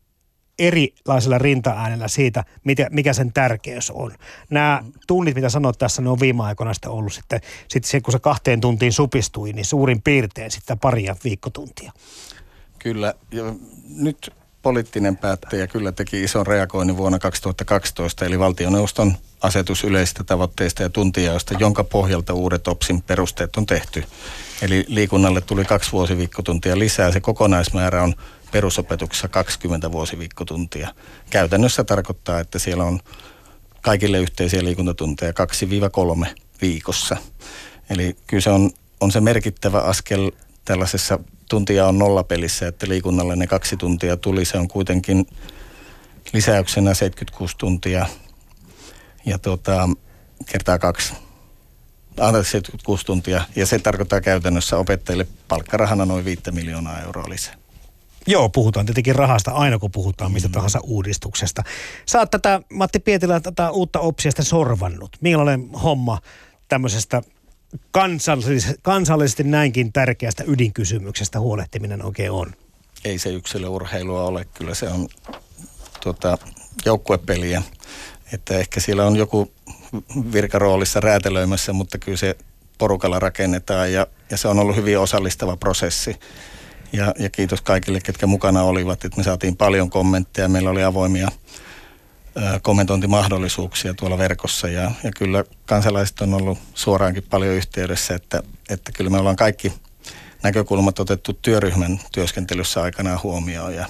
erilaisella rintaäänellä siitä, mikä, mikä sen tärkeys on. Nämä tunnit, mitä sanoit tässä, ne on viime aikoina sitten ollut sitten, sitten kun se kahteen tuntiin supistui, niin suurin piirtein sitten paria viikkotuntia. Kyllä, ja nyt poliittinen päättäjä kyllä teki ison reagoinnin vuonna 2012, eli valtioneuvoston asetus yleisistä tavoitteista ja tuntijaosta, jonka pohjalta uudet OPSin perusteet on tehty. Eli liikunnalle tuli kaksi vuosiviikkotuntia lisää. Se kokonaismäärä on perusopetuksessa 20 vuosiviikkotuntia. Käytännössä tarkoittaa, että siellä on kaikille yhteisiä liikuntatunteja 2-3 viikossa. Eli kyllä se on, on se merkittävä askel tällaisessa tuntia on nollapelissä, että liikunnalle ne kaksi tuntia tuli. Se on kuitenkin lisäyksenä 76 tuntia ja tuota, kertaa kaksi anteeksi 76 tuntia, ja se tarkoittaa käytännössä opettajille palkkarahana noin 5 miljoonaa euroa lisää. Joo, puhutaan tietenkin rahasta aina, kun puhutaan mistä mm. tahansa uudistuksesta. Sä oot tätä, Matti Pietilä, tätä uutta opsiasta sorvannut. Millainen homma tämmöisestä kansallisesti, kansallisesti näinkin tärkeästä ydinkysymyksestä huolehtiminen oikein on? Ei se yksilöurheilua ole, kyllä se on tuota, joukkuepeliä. Että ehkä siellä on joku virkaroolissa räätälöimässä, mutta kyllä se porukalla rakennetaan ja, ja se on ollut hyvin osallistava prosessi. Ja, ja kiitos kaikille, ketkä mukana olivat, että me saatiin paljon kommentteja. Meillä oli avoimia kommentointimahdollisuuksia tuolla verkossa ja, ja kyllä kansalaiset on ollut suoraankin paljon yhteydessä, että, että kyllä me ollaan kaikki näkökulmat otettu työryhmän työskentelyssä aikanaan huomioon ja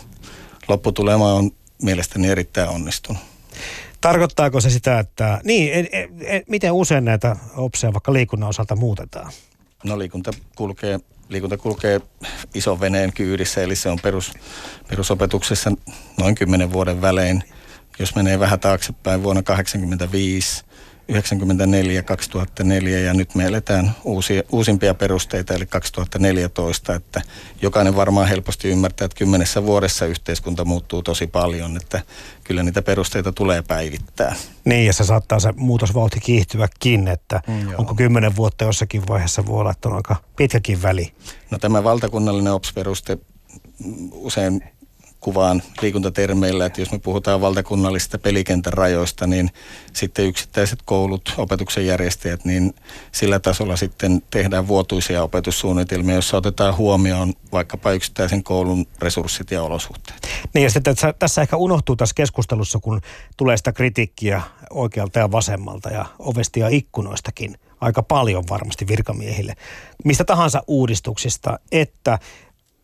lopputulema on mielestäni erittäin onnistunut. Tarkoittaako se sitä, että niin, e, e, e, miten usein näitä opseja vaikka liikunnan osalta muutetaan? No liikunta kulkee, liikunta kulkee ison veneen kyydissä, eli se on perus, perusopetuksessa noin 10 vuoden välein. Jos menee vähän taaksepäin vuonna 1985 94, 2004 ja nyt me eletään uusia, uusimpia perusteita eli 2014, että jokainen varmaan helposti ymmärtää, että kymmenessä vuodessa yhteiskunta muuttuu tosi paljon, että kyllä niitä perusteita tulee päivittää. Niin ja se saattaa se muutosvauhti kiihtyäkin, että mm, onko kymmenen vuotta jossakin vaiheessa voi olla, että on aika pitkäkin väli. No tämä valtakunnallinen OPS-peruste usein kuvaan liikuntatermeillä, että jos me puhutaan valtakunnallisista pelikentän rajoista, niin sitten yksittäiset koulut, opetuksen järjestäjät, niin sillä tasolla sitten tehdään vuotuisia opetussuunnitelmia, joissa otetaan huomioon vaikkapa yksittäisen koulun resurssit ja olosuhteet. Niin ja sitten että tässä ehkä unohtuu tässä keskustelussa, kun tulee sitä kritiikkiä oikealta ja vasemmalta ja ovesti ja ikkunoistakin aika paljon varmasti virkamiehille, mistä tahansa uudistuksista, että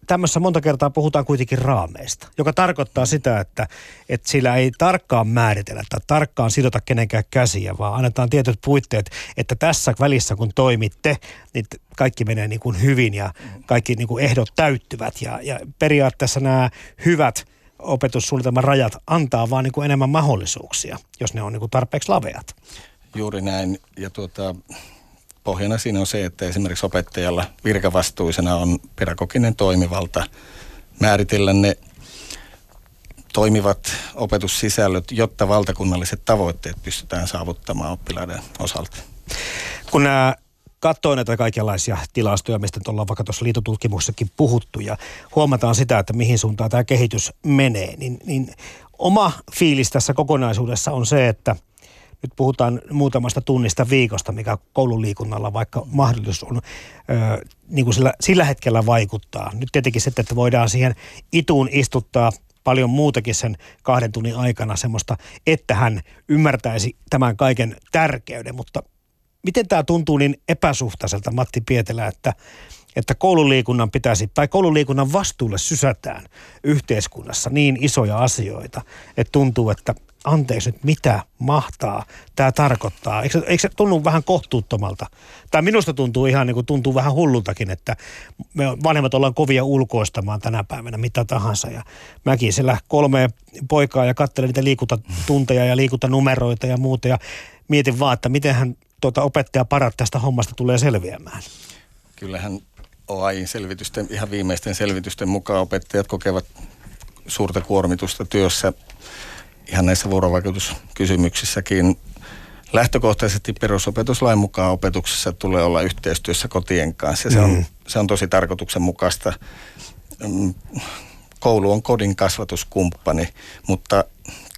tämmössä monta kertaa puhutaan kuitenkin raameista, joka tarkoittaa sitä, että, että sillä ei tarkkaan määritellä tai tarkkaan sidota kenenkään käsiä, vaan annetaan tietyt puitteet, että tässä välissä kun toimitte, niin kaikki menee niin kuin hyvin ja kaikki niin kuin ehdot täyttyvät ja, ja periaatteessa nämä hyvät opetussuunnitelman rajat antaa vaan niin kuin enemmän mahdollisuuksia, jos ne on niin kuin tarpeeksi laveat. Juuri näin. Ja tuota, pohjana siinä on se, että esimerkiksi opettajalla virkavastuisena on pedagoginen toimivalta määritellä ne toimivat opetussisällöt, jotta valtakunnalliset tavoitteet pystytään saavuttamaan oppilaiden osalta. Kun nämä katsoo näitä kaikenlaisia tilastoja, mistä ollaan vaikka tuossa liitotutkimuksessakin puhuttu ja huomataan sitä, että mihin suuntaan tämä kehitys menee, niin, niin oma fiilis tässä kokonaisuudessa on se, että – nyt puhutaan muutamasta tunnista viikosta, mikä koululiikunnalla vaikka mahdollisuus on ö, niin kuin sillä, sillä hetkellä vaikuttaa. Nyt tietenkin sitten, että voidaan siihen ituun istuttaa paljon muutakin sen kahden tunnin aikana semmoista, että hän ymmärtäisi tämän kaiken tärkeyden, mutta miten tämä tuntuu niin epäsuhtaiselta Matti Pietelä, että, että koululiikunnan pitäisi, tai koululiikunnan vastuulle sysätään yhteiskunnassa niin isoja asioita, että tuntuu, että anteeksi nyt, mitä mahtaa tämä tarkoittaa? Eikö, eikö se tunnu vähän kohtuuttomalta? Tai minusta tuntuu ihan niin kuin tuntuu vähän hullultakin, että me vanhemmat ollaan kovia ulkoistamaan tänä päivänä mitä tahansa. Ja mäkin siellä kolme poikaa ja katselen niitä liikuntatunteja ja liikuntanumeroita ja muuta ja mietin vaan, että mitenhän tuota opettaja parat tästä hommasta tulee selviämään. Kyllähän OAIin selvitysten, ihan viimeisten selvitysten mukaan opettajat kokevat suurta kuormitusta työssä ihan näissä vuorovaikutuskysymyksissäkin lähtökohtaisesti perusopetuslain mukaan opetuksessa tulee olla yhteistyössä kotien kanssa. Se, on, mm. se on tosi tarkoituksenmukaista. Mm, koulu on kodin kasvatuskumppani, mutta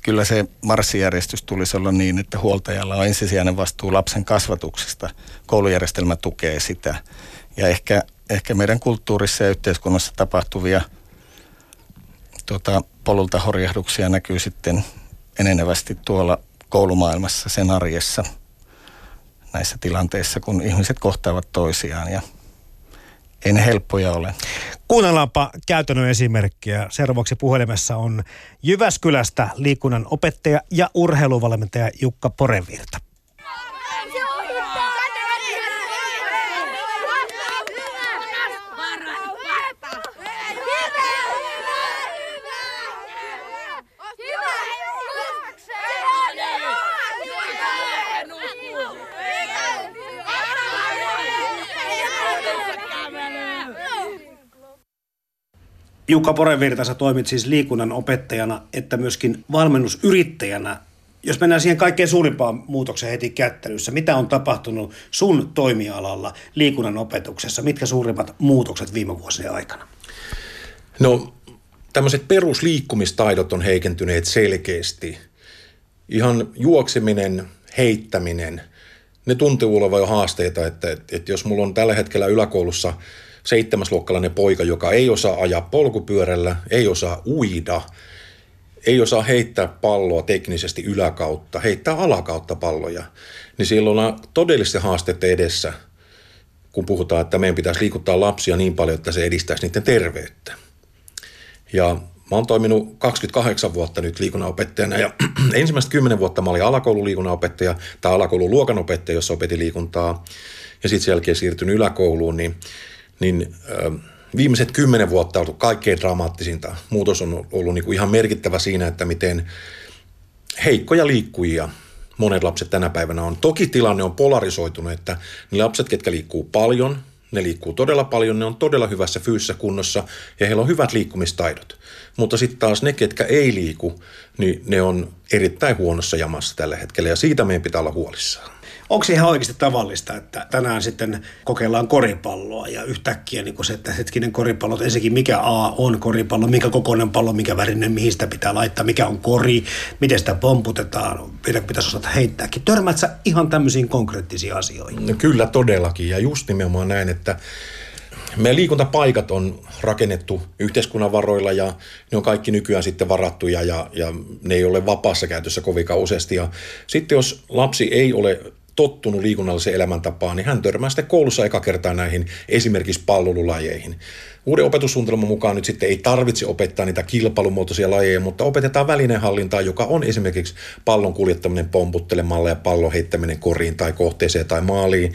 kyllä se marssijärjestys tulisi olla niin, että huoltajalla on ensisijainen vastuu lapsen kasvatuksesta. Koulujärjestelmä tukee sitä. Ja ehkä, ehkä meidän kulttuurissa ja yhteiskunnassa tapahtuvia tota, polulta horjahduksia näkyy sitten enenevästi tuolla koulumaailmassa, sen arjessa näissä tilanteissa, kun ihmiset kohtaavat toisiaan ja ei ne helppoja ole. Kuunnellaanpa käytännön esimerkkiä. Seuraavaksi puhelimessa on Jyväskylästä liikunnan opettaja ja urheiluvalmentaja Jukka Porevirta. Jukka Porevirta, sä toimit siis liikunnan opettajana, että myöskin valmennusyrittäjänä. Jos mennään siihen kaikkein suurimpaan muutokseen heti kättelyssä, mitä on tapahtunut sun toimialalla liikunnan opetuksessa? Mitkä suurimmat muutokset viime vuosien aikana? No tämmöiset perusliikkumistaidot on heikentyneet selkeästi. Ihan juokseminen, heittäminen, ne tuntuu olevan jo haasteita, että, että, että jos mulla on tällä hetkellä yläkoulussa seitsemäsluokkalainen poika, joka ei osaa ajaa polkupyörällä, ei osaa uida, ei osaa heittää palloa teknisesti yläkautta, heittää alakautta palloja, niin silloin on todellisten haasteet edessä, kun puhutaan, että meidän pitäisi liikuttaa lapsia niin paljon, että se edistäisi niiden terveyttä. Ja Mä oon toiminut 28 vuotta nyt liikunnanopettajana ja ensimmäistä 10 vuotta mä olin alakoululiikunnanopettaja tai alakoululuokanopettaja, jossa opetin liikuntaa ja sitten sen jälkeen siirtynyt yläkouluun, niin, niin viimeiset 10 vuotta on ollut kaikkein dramaattisinta. Muutos on ollut niin kuin ihan merkittävä siinä, että miten heikkoja liikkujia monet lapset tänä päivänä on. Toki tilanne on polarisoitunut, että ne lapset, ketkä liikkuu paljon, ne liikkuu todella paljon, ne on todella hyvässä fyysisessä kunnossa ja heillä on hyvät liikkumistaidot. Mutta sitten taas ne, ketkä ei liiku, niin ne on erittäin huonossa jamassa tällä hetkellä ja siitä meidän pitää olla huolissaan. Onko se ihan oikeasti tavallista, että tänään sitten kokeillaan koripalloa ja yhtäkkiä niin se, että hetkinen koripallo, että ensinnäkin mikä A on koripallo, mikä kokoinen pallo, mikä värinen, mihin sitä pitää laittaa, mikä on kori, miten sitä pomputetaan, mitä pitäisi osata heittääkin. Törmät sä ihan tämmöisiin konkreettisiin asioihin? No kyllä todellakin ja just nimenomaan näin, että meidän liikuntapaikat on rakennettu yhteiskunnan varoilla ja ne on kaikki nykyään sitten varattuja ja, ja ne ei ole vapaassa käytössä kovinkaan useasti. Ja sitten jos lapsi ei ole tottunut liikunnalliseen elämäntapaan, niin hän törmää sitten koulussa eka kertaa näihin esimerkiksi pallolulajeihin. Uuden opetussuunnitelman mukaan nyt sitten ei tarvitse opettaa niitä kilpailumuotoisia lajeja, mutta opetetaan välinehallintaa, joka on esimerkiksi pallon kuljettaminen pomputtelemalla ja pallon heittäminen koriin tai kohteeseen tai maaliin.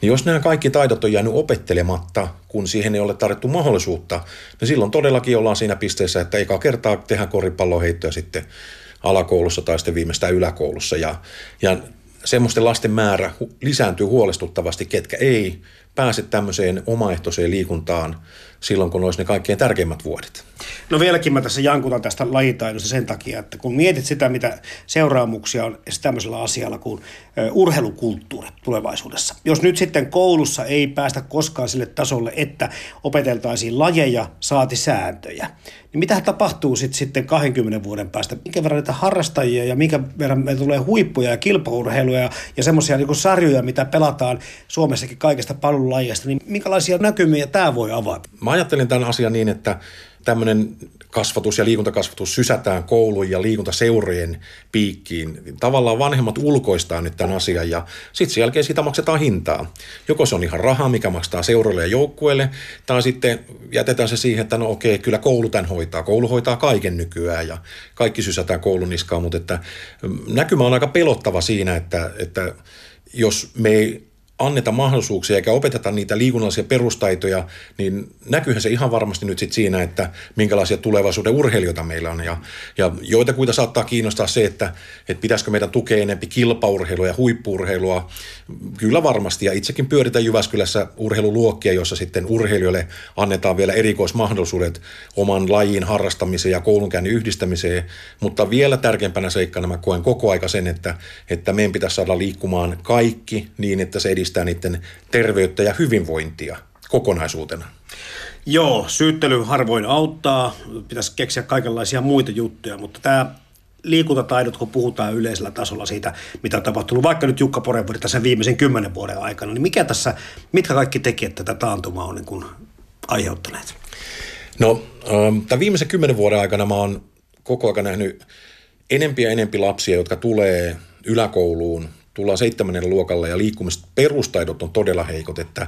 Niin jos nämä kaikki taidot on jäänyt opettelematta, kun siihen ei ole tarjottu mahdollisuutta, niin silloin todellakin ollaan siinä pisteessä, että eka kertaa tehdään koripalloheittoja sitten alakoulussa tai sitten viimeistään yläkoulussa. Ja, ja semmoisten lasten määrä lisääntyy huolestuttavasti, ketkä ei pääse tämmöiseen omaehtoiseen liikuntaan silloin, kun olisi ne kaikkein tärkeimmät vuodet. No vieläkin mä tässä jankutan tästä lajitaidosta sen takia, että kun mietit sitä, mitä seuraamuksia on tämmöisellä asialla kuin urheilukulttuuri tulevaisuudessa. Jos nyt sitten koulussa ei päästä koskaan sille tasolle, että opeteltaisiin lajeja, saati sääntöjä, niin mitä tapahtuu sitten, sitten 20 vuoden päästä? Minkä verran näitä harrastajia ja minkä verran meillä tulee huippuja ja kilpaurheiluja ja, semmoisia niin sarjoja, mitä pelataan Suomessakin kaikesta palvelulajeista, niin minkälaisia näkymiä tämä voi avata? Mä ajattelin tämän asian niin, että tämmöinen kasvatus ja liikuntakasvatus sysätään koulujen ja liikuntaseurojen piikkiin. Tavallaan vanhemmat ulkoistaa nyt tämän asian ja sitten sen jälkeen siitä maksetaan hintaa. Joko se on ihan rahaa, mikä maksaa seuroille ja joukkueille, tai sitten jätetään se siihen, että no okei, kyllä koulu tämän hoitaa. Koulu hoitaa kaiken nykyään ja kaikki sysätään koulun niskaan, mutta että mm, näkymä on aika pelottava siinä, että, että jos me ei anneta mahdollisuuksia eikä opeteta niitä liikunnallisia perustaitoja, niin näkyyhän se ihan varmasti nyt sit siinä, että minkälaisia tulevaisuuden urheilijoita meillä on. Ja, ja joitakuita saattaa kiinnostaa se, että, että pitäisikö meidän tukea enempi kilpaurheilua ja huippuurheilua. Kyllä varmasti, ja itsekin pyöritän Jyväskylässä urheiluluokkia, jossa sitten urheilijoille annetaan vielä erikoismahdollisuudet oman lajin harrastamiseen ja koulunkäynnin yhdistämiseen. Mutta vielä tärkeämpänä seikkana mä koen koko aika sen, että, että meidän pitäisi saada liikkumaan kaikki niin, että se edistää edistää niiden terveyttä ja hyvinvointia kokonaisuutena. Joo, syyttely harvoin auttaa, pitäisi keksiä kaikenlaisia muita juttuja, mutta tämä liikuntataidot, kun puhutaan yleisellä tasolla siitä, mitä on tapahtunut, vaikka nyt Jukka Porenvuori tässä viimeisen kymmenen vuoden aikana, niin mikä tässä, mitkä kaikki tekijät tätä taantumaa on niin kuin aiheuttaneet? No, ähm, tämän viimeisen kymmenen vuoden aikana mä oon koko ajan nähnyt enempiä ja enempi lapsia, jotka tulee yläkouluun tullaan seitsemännen luokalla ja liikkumisperustaidot on todella heikot, että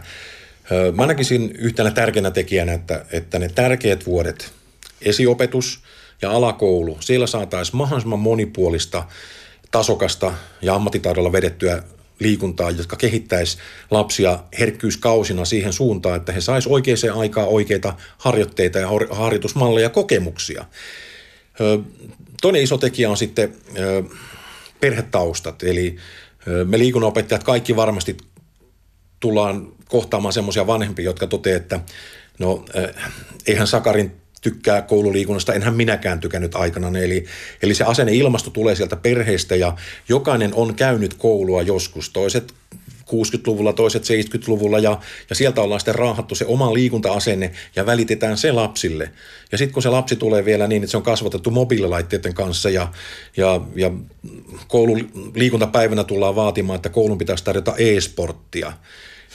Mä näkisin yhtenä tärkeänä tekijänä, että, että ne tärkeät vuodet, esiopetus ja alakoulu, siellä saataisiin mahdollisimman monipuolista, tasokasta ja ammattitaidolla vedettyä liikuntaa, jotka kehittäisi lapsia herkkyyskausina siihen suuntaan, että he sais oikeaan aikaan oikeita harjoitteita ja harjoitusmalleja kokemuksia. Toinen iso tekijä on sitten perhetaustat, eli me liikunnanopettajat kaikki varmasti tullaan kohtaamaan semmoisia vanhempia, jotka toteavat, että no eihän Sakarin tykkää koululiikunnasta, enhän minäkään tykännyt aikana. Eli, eli se asenne ilmasto tulee sieltä perheestä ja jokainen on käynyt koulua joskus. Toiset 60-luvulla, toiset 70-luvulla ja, ja sieltä ollaan sitten raahattu se oma liikunta-asenne ja välitetään se lapsille. Ja sitten kun se lapsi tulee vielä niin, että se on kasvatettu mobiililaitteiden kanssa ja, ja, ja koulun liikuntapäivänä tullaan vaatimaan, että koulun pitäisi tarjota e-sporttia –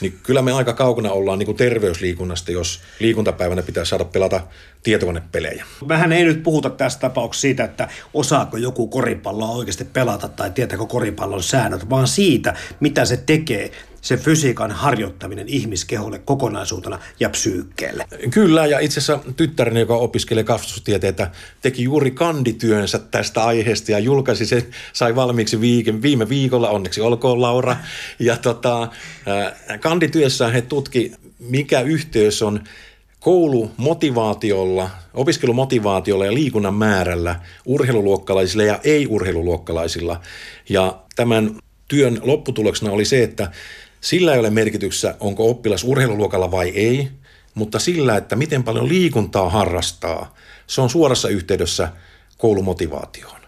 niin kyllä me aika kaukana ollaan niin kuin terveysliikunnasta, jos liikuntapäivänä pitää saada pelata tietokonepelejä. Vähän ei nyt puhuta tässä tapauksessa siitä, että osaako joku koripalloa oikeasti pelata tai tietääkö koripallon säännöt, vaan siitä, mitä se tekee se fysiikan harjoittaminen ihmiskeholle kokonaisuutena ja psyykkeelle. Kyllä, ja itse asiassa tyttäreni, joka opiskelee kasvatustieteitä, teki juuri kandityönsä tästä aiheesta ja julkaisi se, sai valmiiksi viike, viime viikolla, onneksi olkoon Laura. Ja tota, kandityössä he tutki, mikä yhteys on koulumotivaatiolla, opiskelumotivaatiolla ja liikunnan määrällä urheiluluokkalaisilla ja ei-urheiluluokkalaisilla. Ja tämän työn lopputuloksena oli se, että sillä ei ole merkityksessä, onko oppilas urheiluluokalla vai ei, mutta sillä, että miten paljon liikuntaa harrastaa, se on suorassa yhteydessä koulumotivaatioon.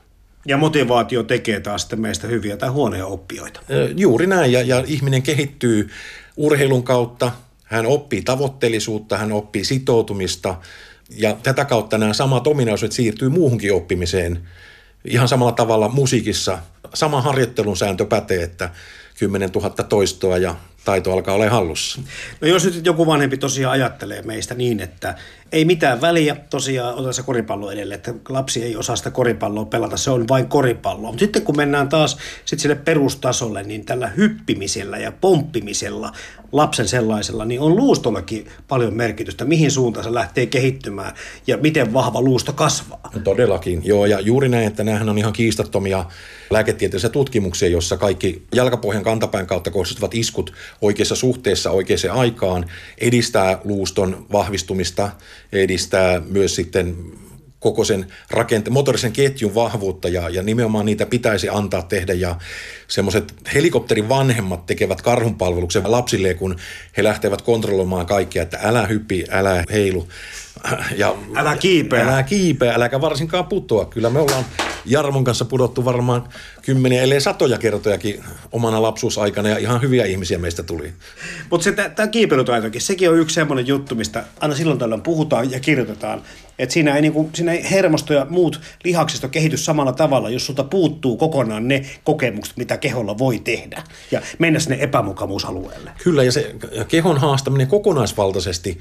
Ja motivaatio tekee taas sitten meistä hyviä tai huonoja oppijoita. Juuri näin, ja, ja ihminen kehittyy urheilun kautta, hän oppii tavoitteellisuutta, hän oppii sitoutumista, ja tätä kautta nämä samat ominaisuudet siirtyy muuhunkin oppimiseen. Ihan samalla tavalla musiikissa sama harjoittelun sääntö pätee, että 10 000 toistoa ja taito alkaa olla hallussa. No jos nyt joku vanhempi tosiaan ajattelee meistä niin, että ei mitään väliä, tosiaan otetaan se koripallo edelle, että lapsi ei osaa sitä koripalloa pelata, se on vain koripalloa. Mutta sitten kun mennään taas sit sille perustasolle, niin tällä hyppimisellä ja pomppimisella, lapsen sellaisella, niin on luustollakin paljon merkitystä, mihin suuntaan se lähtee kehittymään ja miten vahva luusto kasvaa. No todellakin, joo, ja juuri näin, että nämähän on ihan kiistattomia lääketieteellisiä tutkimuksia, jossa kaikki jalkapohjan kantapään kautta kohdistuvat iskut oikeassa suhteessa oikeaan aikaan edistää luuston vahvistumista, edistää myös sitten koko sen rakente- motorisen ketjun vahvuutta ja, ja nimenomaan niitä pitäisi antaa tehdä ja semmoiset helikopterin vanhemmat tekevät karhunpalveluksen lapsille, kun he lähtevät kontrolloimaan kaikkea, että älä hyppi, älä heilu. Ja, älä kiipeä. Älä kiipeä, äläkä varsinkaan putoa. Kyllä me ollaan Jarmon kanssa pudottu varmaan kymmeniä, ellei satoja kertojakin omana lapsuusaikana ja ihan hyviä ihmisiä meistä tuli. Mutta tämä kiipeilytaitokin, sekin on yksi semmoinen juttu, mistä aina silloin tällöin puhutaan ja kirjoitetaan. Että siinä ei, niinku, siinä ei hermosto ja muut lihaksisto kehity samalla tavalla, jos sulta puuttuu kokonaan ne kokemukset, mitä keholla voi tehdä ja mennä sinne epämukavuusalueelle. Kyllä, ja se kehon haastaminen kokonaisvaltaisesti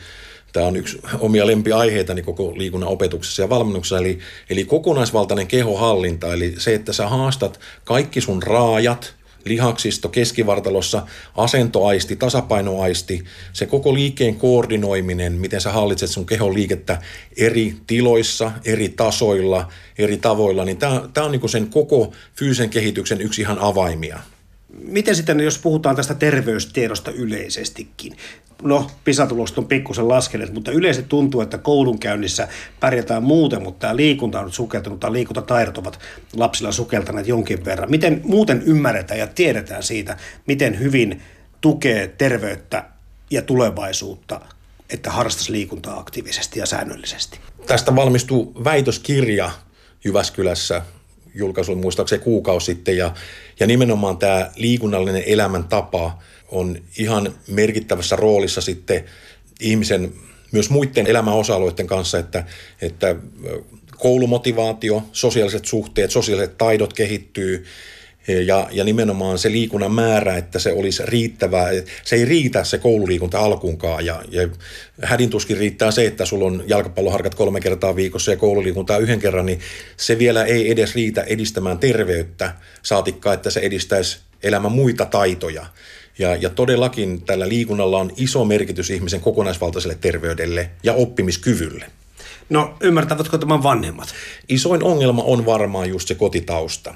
Tämä on yksi omia lempiaiheitani koko liikunnan opetuksessa ja valmennuksessa, eli, eli kokonaisvaltainen kehohallinta, eli se, että sä haastat kaikki sun raajat, lihaksisto keskivartalossa, asentoaisti, tasapainoaisti, se koko liikkeen koordinoiminen, miten sä hallitset sun kehon liikettä eri tiloissa, eri tasoilla, eri tavoilla, niin tämä, on niin sen koko fyysisen kehityksen yksi ihan avaimia. Miten sitten, jos puhutaan tästä terveystiedosta yleisestikin? no pisatulokset on pikkusen laskeneet, mutta yleisesti tuntuu, että koulunkäynnissä pärjätään muuten, mutta tämä liikunta on sukeltanut, tai liikuntataidot ovat lapsilla sukeltaneet jonkin verran. Miten muuten ymmärretään ja tiedetään siitä, miten hyvin tukee terveyttä ja tulevaisuutta, että harrastaisi liikuntaa aktiivisesti ja säännöllisesti? Tästä valmistuu väitöskirja Jyväskylässä julkaisu muistaakseni kuukausi sitten. Ja, ja nimenomaan tämä liikunnallinen elämäntapa – on ihan merkittävässä roolissa sitten ihmisen myös muiden elämän osa-alueiden kanssa, että, että koulumotivaatio, sosiaaliset suhteet, sosiaaliset taidot kehittyy ja, ja nimenomaan se liikunnan määrä, että se olisi riittävää. Se ei riitä se koululiikunta alkuunkaan ja, ja hädintuskin riittää se, että sulla on jalkapalloharkat kolme kertaa viikossa ja koululiikuntaa yhden kerran, niin se vielä ei edes riitä edistämään terveyttä, saatikka, että se edistäisi elämän muita taitoja. Ja, ja todellakin tällä liikunnalla on iso merkitys ihmisen kokonaisvaltaiselle terveydelle ja oppimiskyvylle. No ymmärtävätkö tämän vanhemmat? Isoin ongelma on varmaan just se kotitausta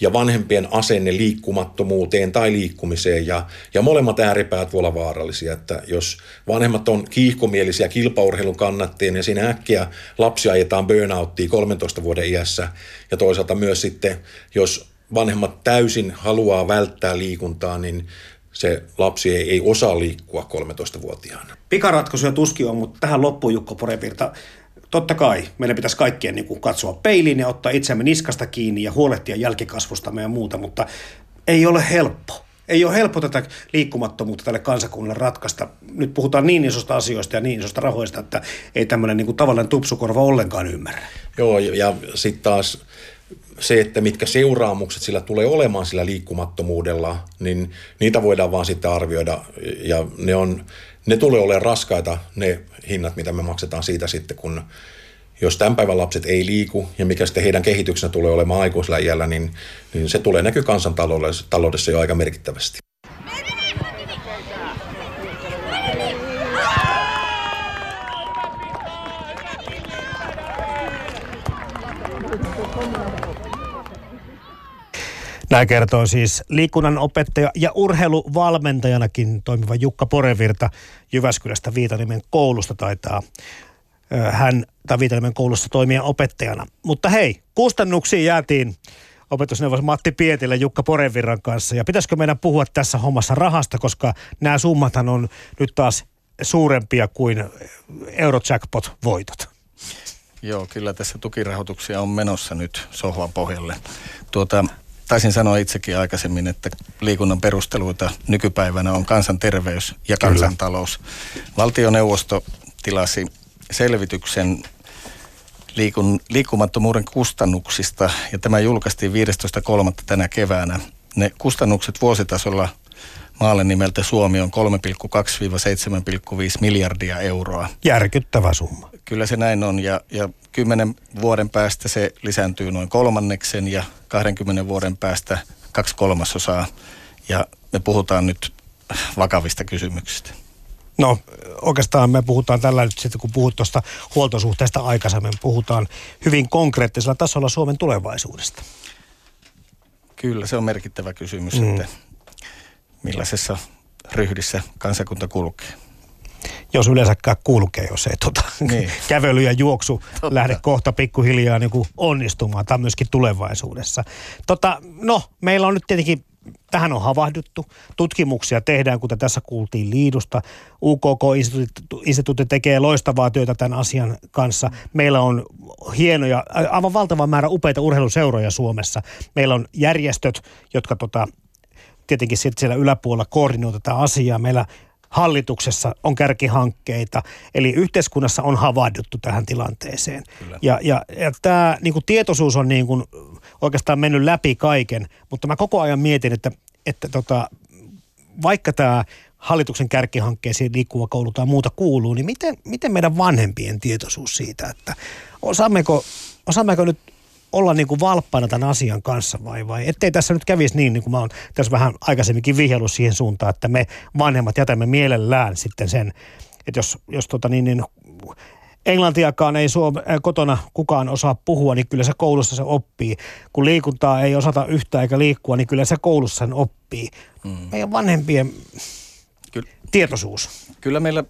ja vanhempien asenne liikkumattomuuteen tai liikkumiseen. Ja, ja molemmat ääripäät voi olla vaarallisia, että jos vanhemmat on kiihkomielisiä kilpaurheilun kannattajia, ja siinä äkkiä lapsia ajetaan burnouttiin 13 vuoden iässä. Ja toisaalta myös sitten, jos vanhemmat täysin haluaa välttää liikuntaa, niin se lapsi ei, ei osaa liikkua 13-vuotiaana. Pikaratkaisuja tuskin on, mutta tähän loppuun Jukko Porevirta totta kai meidän pitäisi kaikkien niin kuin katsoa peiliin ja ottaa itseämme niskasta kiinni ja huolehtia jälkikasvusta ja muuta, mutta ei ole helppo. Ei ole helppo tätä liikkumattomuutta tälle kansakunnalle ratkaista. Nyt puhutaan niin isosta asioista ja niin isosta rahoista, että ei tämmöinen niin kuin tavallinen tupsukorva ollenkaan ymmärrä. Joo, ja, ja sitten taas se, että mitkä seuraamukset sillä tulee olemaan sillä liikkumattomuudella, niin niitä voidaan vaan sitten arvioida. Ja ne, on, ne tulee olemaan raskaita, ne hinnat, mitä me maksetaan siitä sitten, kun jos tämän päivän lapset ei liiku ja mikä sitten heidän kehityksenä tulee olemaan aikuisella iällä, niin, niin se tulee näkyy kansantaloudessa jo aika merkittävästi. Näin kertoo siis liikunnan opettaja ja urheiluvalmentajanakin toimiva Jukka Porevirta Jyväskylästä Viitaniemen koulusta taitaa hän tai Viitaniemen koulussa toimia opettajana. Mutta hei, kustannuksiin jäätiin opetusneuvos Matti Pietilä Jukka Porevirran kanssa. Ja pitäisikö meidän puhua tässä hommassa rahasta, koska nämä summathan on nyt taas suurempia kuin Eurojackpot-voitot. Joo, kyllä tässä tukirahoituksia on menossa nyt sohvan pohjalle. Tuota, taisin sanoa itsekin aikaisemmin, että liikunnan perusteluita nykypäivänä on kansanterveys ja kansantalous. Valtioneuvosto tilasi selvityksen liikun, liikkumattomuuden kustannuksista ja tämä julkaistiin 15.3. tänä keväänä. Ne kustannukset vuositasolla maalle nimeltä Suomi on 3,2-7,5 miljardia euroa. Järkyttävä summa. Kyllä se näin on ja, ja 10 vuoden päästä se lisääntyy noin kolmanneksen ja 20 vuoden päästä kaksi kolmasosaa. Ja me puhutaan nyt vakavista kysymyksistä. No oikeastaan me puhutaan tällä nyt sitten, kun puhut tuosta huoltosuhteesta aikaisemmin, puhutaan hyvin konkreettisella tasolla Suomen tulevaisuudesta. Kyllä, se on merkittävä kysymys, mm. että millaisessa ryhdissä kansakunta kulkee. Jos yleensäkään kulkee, jos ei tota, niin. kävely ja juoksu Totta. lähde kohta pikkuhiljaa niin kuin onnistumaan. tai myöskin tulevaisuudessa. Tota, no, meillä on nyt tietenkin Tähän on havahduttu. Tutkimuksia tehdään, kuten tässä kuultiin Liidusta. UKK-instituutti tekee loistavaa työtä tämän asian kanssa. Meillä on hienoja, aivan valtava määrä upeita urheiluseuroja Suomessa. Meillä on järjestöt, jotka tota, tietenkin siellä yläpuolella koordinoivat tätä asiaa. Meillä hallituksessa on kärkihankkeita, eli yhteiskunnassa on havahduttu tähän tilanteeseen. Kyllä. Ja, ja, ja tämä niin kuin tietoisuus on niin kuin oikeastaan mennyt läpi kaiken, mutta mä koko ajan mietin, että, että tota, vaikka tämä hallituksen kärkihankkeisiin liikkuva koulu tai muuta kuuluu, niin miten, miten meidän vanhempien tietoisuus siitä, että osaammeko, osaammeko nyt olla niin kuin valppaana tämän asian kanssa vai, vai ettei tässä nyt kävisi niin, niin kuin mä oon tässä vähän aikaisemminkin vihjellut siihen suuntaan, että me vanhemmat jätämme mielellään sitten sen, että jos, jos tota niin, niin englantiakaan ei Suome, äh, kotona kukaan osaa puhua, niin kyllä se koulussa se oppii. Kun liikuntaa ei osata yhtä eikä liikkua, niin kyllä se koulussa sen oppii. Mm. Meidän vanhempien Ky- tietoisuus. Kyllä meillä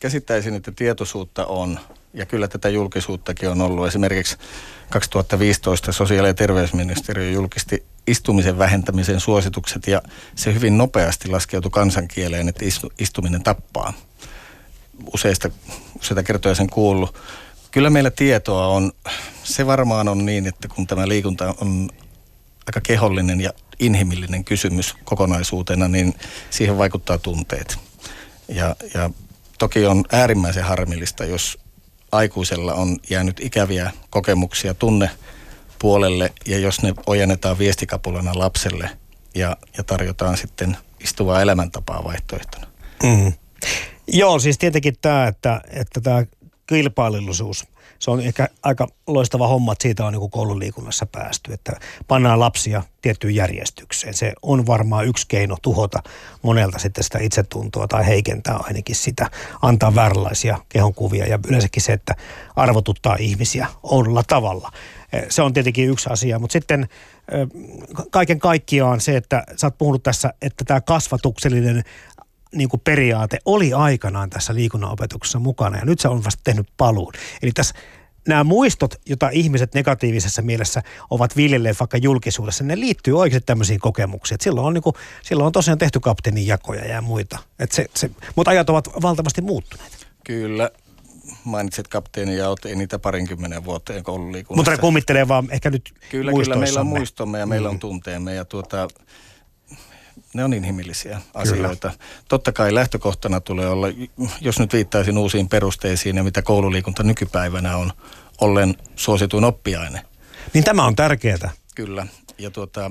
käsittäisin, että tietoisuutta on ja kyllä tätä julkisuuttakin on ollut. Esimerkiksi 2015 sosiaali- ja terveysministeriö julkisti istumisen vähentämisen suositukset ja se hyvin nopeasti laskeutui kansankieleen, että istuminen tappaa. Useista, useita kertoja sen kuullut. Kyllä meillä tietoa on. Se varmaan on niin, että kun tämä liikunta on aika kehollinen ja inhimillinen kysymys kokonaisuutena, niin siihen vaikuttaa tunteet. Ja, ja toki on äärimmäisen harmillista, jos aikuisella on jäänyt ikäviä kokemuksia tunne puolelle ja jos ne ojennetaan viestikapulana lapselle ja, ja tarjotaan sitten istuvaa elämäntapaa vaihtoehtona. Mm. Joo, siis tietenkin tämä, että, että tämä kilpailullisuus – se on ehkä aika loistava homma, että siitä on niin koululiikunnassa päästy, että pannaan lapsia tiettyyn järjestykseen. Se on varmaan yksi keino tuhota monelta sitten sitä itsetuntoa tai heikentää ainakin sitä, antaa vääränlaisia kehonkuvia ja yleensäkin se, että arvotuttaa ihmisiä oudolla tavalla. E, se on tietenkin yksi asia, mutta sitten e, kaiken kaikkiaan se, että sä oot puhunut tässä, että tämä kasvatuksellinen niin kuin periaate oli aikanaan tässä liikunnanopetuksessa mukana ja nyt se on vasta tehnyt paluun. Eli tässä nämä muistot, joita ihmiset negatiivisessa mielessä ovat viljelleet vaikka julkisuudessa, ne liittyy oikeasti tämmöisiin kokemuksiin. Et silloin, on niin kuin, silloin on tosiaan tehty kapteenin jakoja ja muita. Et se, se, mutta ajat ovat valtavasti muuttuneet. Kyllä. mainitset kapteeni ja ei niitä parinkymmenen vuoteen koululiikunnassa. Mutta ne kummittelee vaan ehkä nyt Kyllä, kyllä meillä on muistomme ja meillä on mm. tunteemme ja tuota, ne on inhimillisiä asioita. Kyllä. Totta kai lähtökohtana tulee olla, jos nyt viittaisin uusiin perusteisiin ja mitä koululiikunta nykypäivänä on, ollen suosituin oppiaine. Niin tämä on tärkeää. Kyllä. Ja tuota,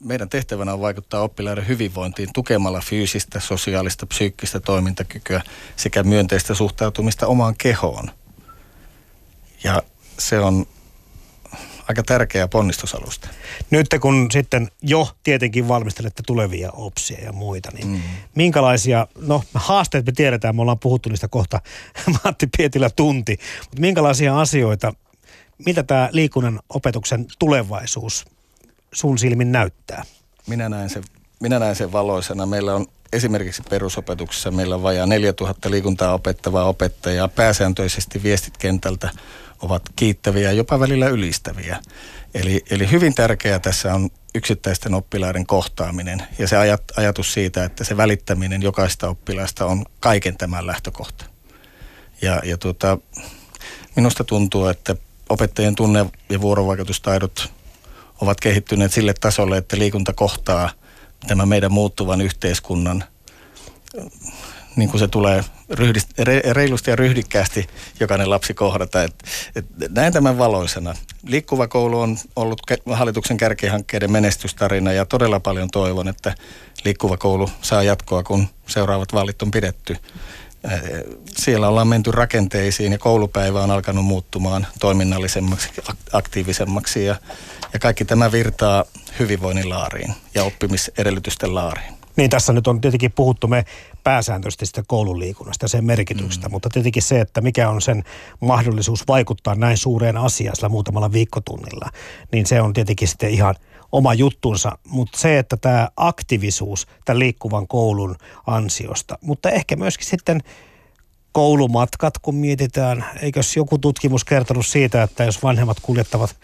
meidän tehtävänä on vaikuttaa oppilaiden hyvinvointiin tukemalla fyysistä, sosiaalista, psyykkistä toimintakykyä sekä myönteistä suhtautumista omaan kehoon. Ja se on aika tärkeä ponnistusalusta. Nyt kun sitten jo tietenkin valmistelette tulevia opsia ja muita, niin mm. minkälaisia, no haasteet me tiedetään, me ollaan puhuttu niistä kohta Matti Pietilä tunti, mutta minkälaisia asioita, miltä tämä liikunnan opetuksen tulevaisuus sun silmin näyttää? Minä näen sen, minä näen sen valoisena. Meillä on esimerkiksi perusopetuksessa meillä on vajaa 4000 liikuntaa opettavaa opettajaa. Pääsääntöisesti viestit kentältä ovat kiittäviä, jopa välillä ylistäviä. Eli, eli hyvin tärkeää tässä on yksittäisten oppilaiden kohtaaminen ja se ajat, ajatus siitä, että se välittäminen jokaista oppilaista on kaiken tämän lähtökohta. Ja, ja tuota, minusta tuntuu, että opettajien tunne- ja vuorovaikutustaidot ovat kehittyneet sille tasolle, että liikunta kohtaa tämän meidän muuttuvan yhteiskunnan niin kuin se tulee ryhdist, re, reilusti ja ryhdikkäästi jokainen lapsi kohdata. Et, et näen tämän valoisena. Liikkuva koulu on ollut hallituksen kärkihankkeiden menestystarina ja todella paljon toivon, että liikkuva koulu saa jatkoa, kun seuraavat vaalit on pidetty. Siellä ollaan menty rakenteisiin ja koulupäivä on alkanut muuttumaan toiminnallisemmaksi, aktiivisemmaksi ja, ja kaikki tämä virtaa hyvinvoinnin laariin ja oppimisedellytysten laariin. Niin tässä nyt on tietenkin puhuttu me pääsääntöisesti sitä koululiikunnasta ja sen merkityksestä, mm. mutta tietenkin se, että mikä on sen mahdollisuus vaikuttaa näin suureen asiaan sillä muutamalla viikkotunnilla, niin se on tietenkin sitten ihan oma juttunsa, mutta se, että tämä aktiivisuus tämän liikkuvan koulun ansiosta, mutta ehkä myöskin sitten koulumatkat, kun mietitään, eikös joku tutkimus kertonut siitä, että jos vanhemmat kuljettavat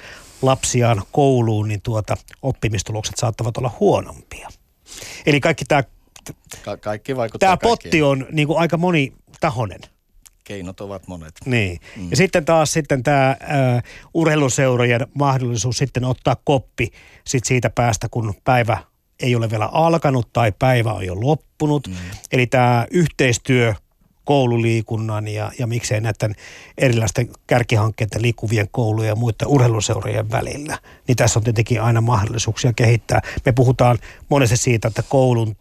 lapsiaan kouluun, niin tuota, oppimistulokset saattavat olla huonompia. Eli kaikki tämä Ka- kaikki vaikuttaa Tämä potti on niin kuin aika monitahoinen. Keinot ovat monet. Niin. Mm. Ja sitten taas sitten tämä urheiluseurojen mahdollisuus sitten ottaa koppi sit siitä päästä, kun päivä ei ole vielä alkanut tai päivä on jo loppunut. Mm. Eli tämä yhteistyö koululiikunnan ja, ja miksei näiden erilaisten kärkihankkeiden liikkuvien koulujen ja muiden urheiluseurojen välillä. Niin tässä on tietenkin aina mahdollisuuksia kehittää. Me puhutaan monesti siitä, että koulun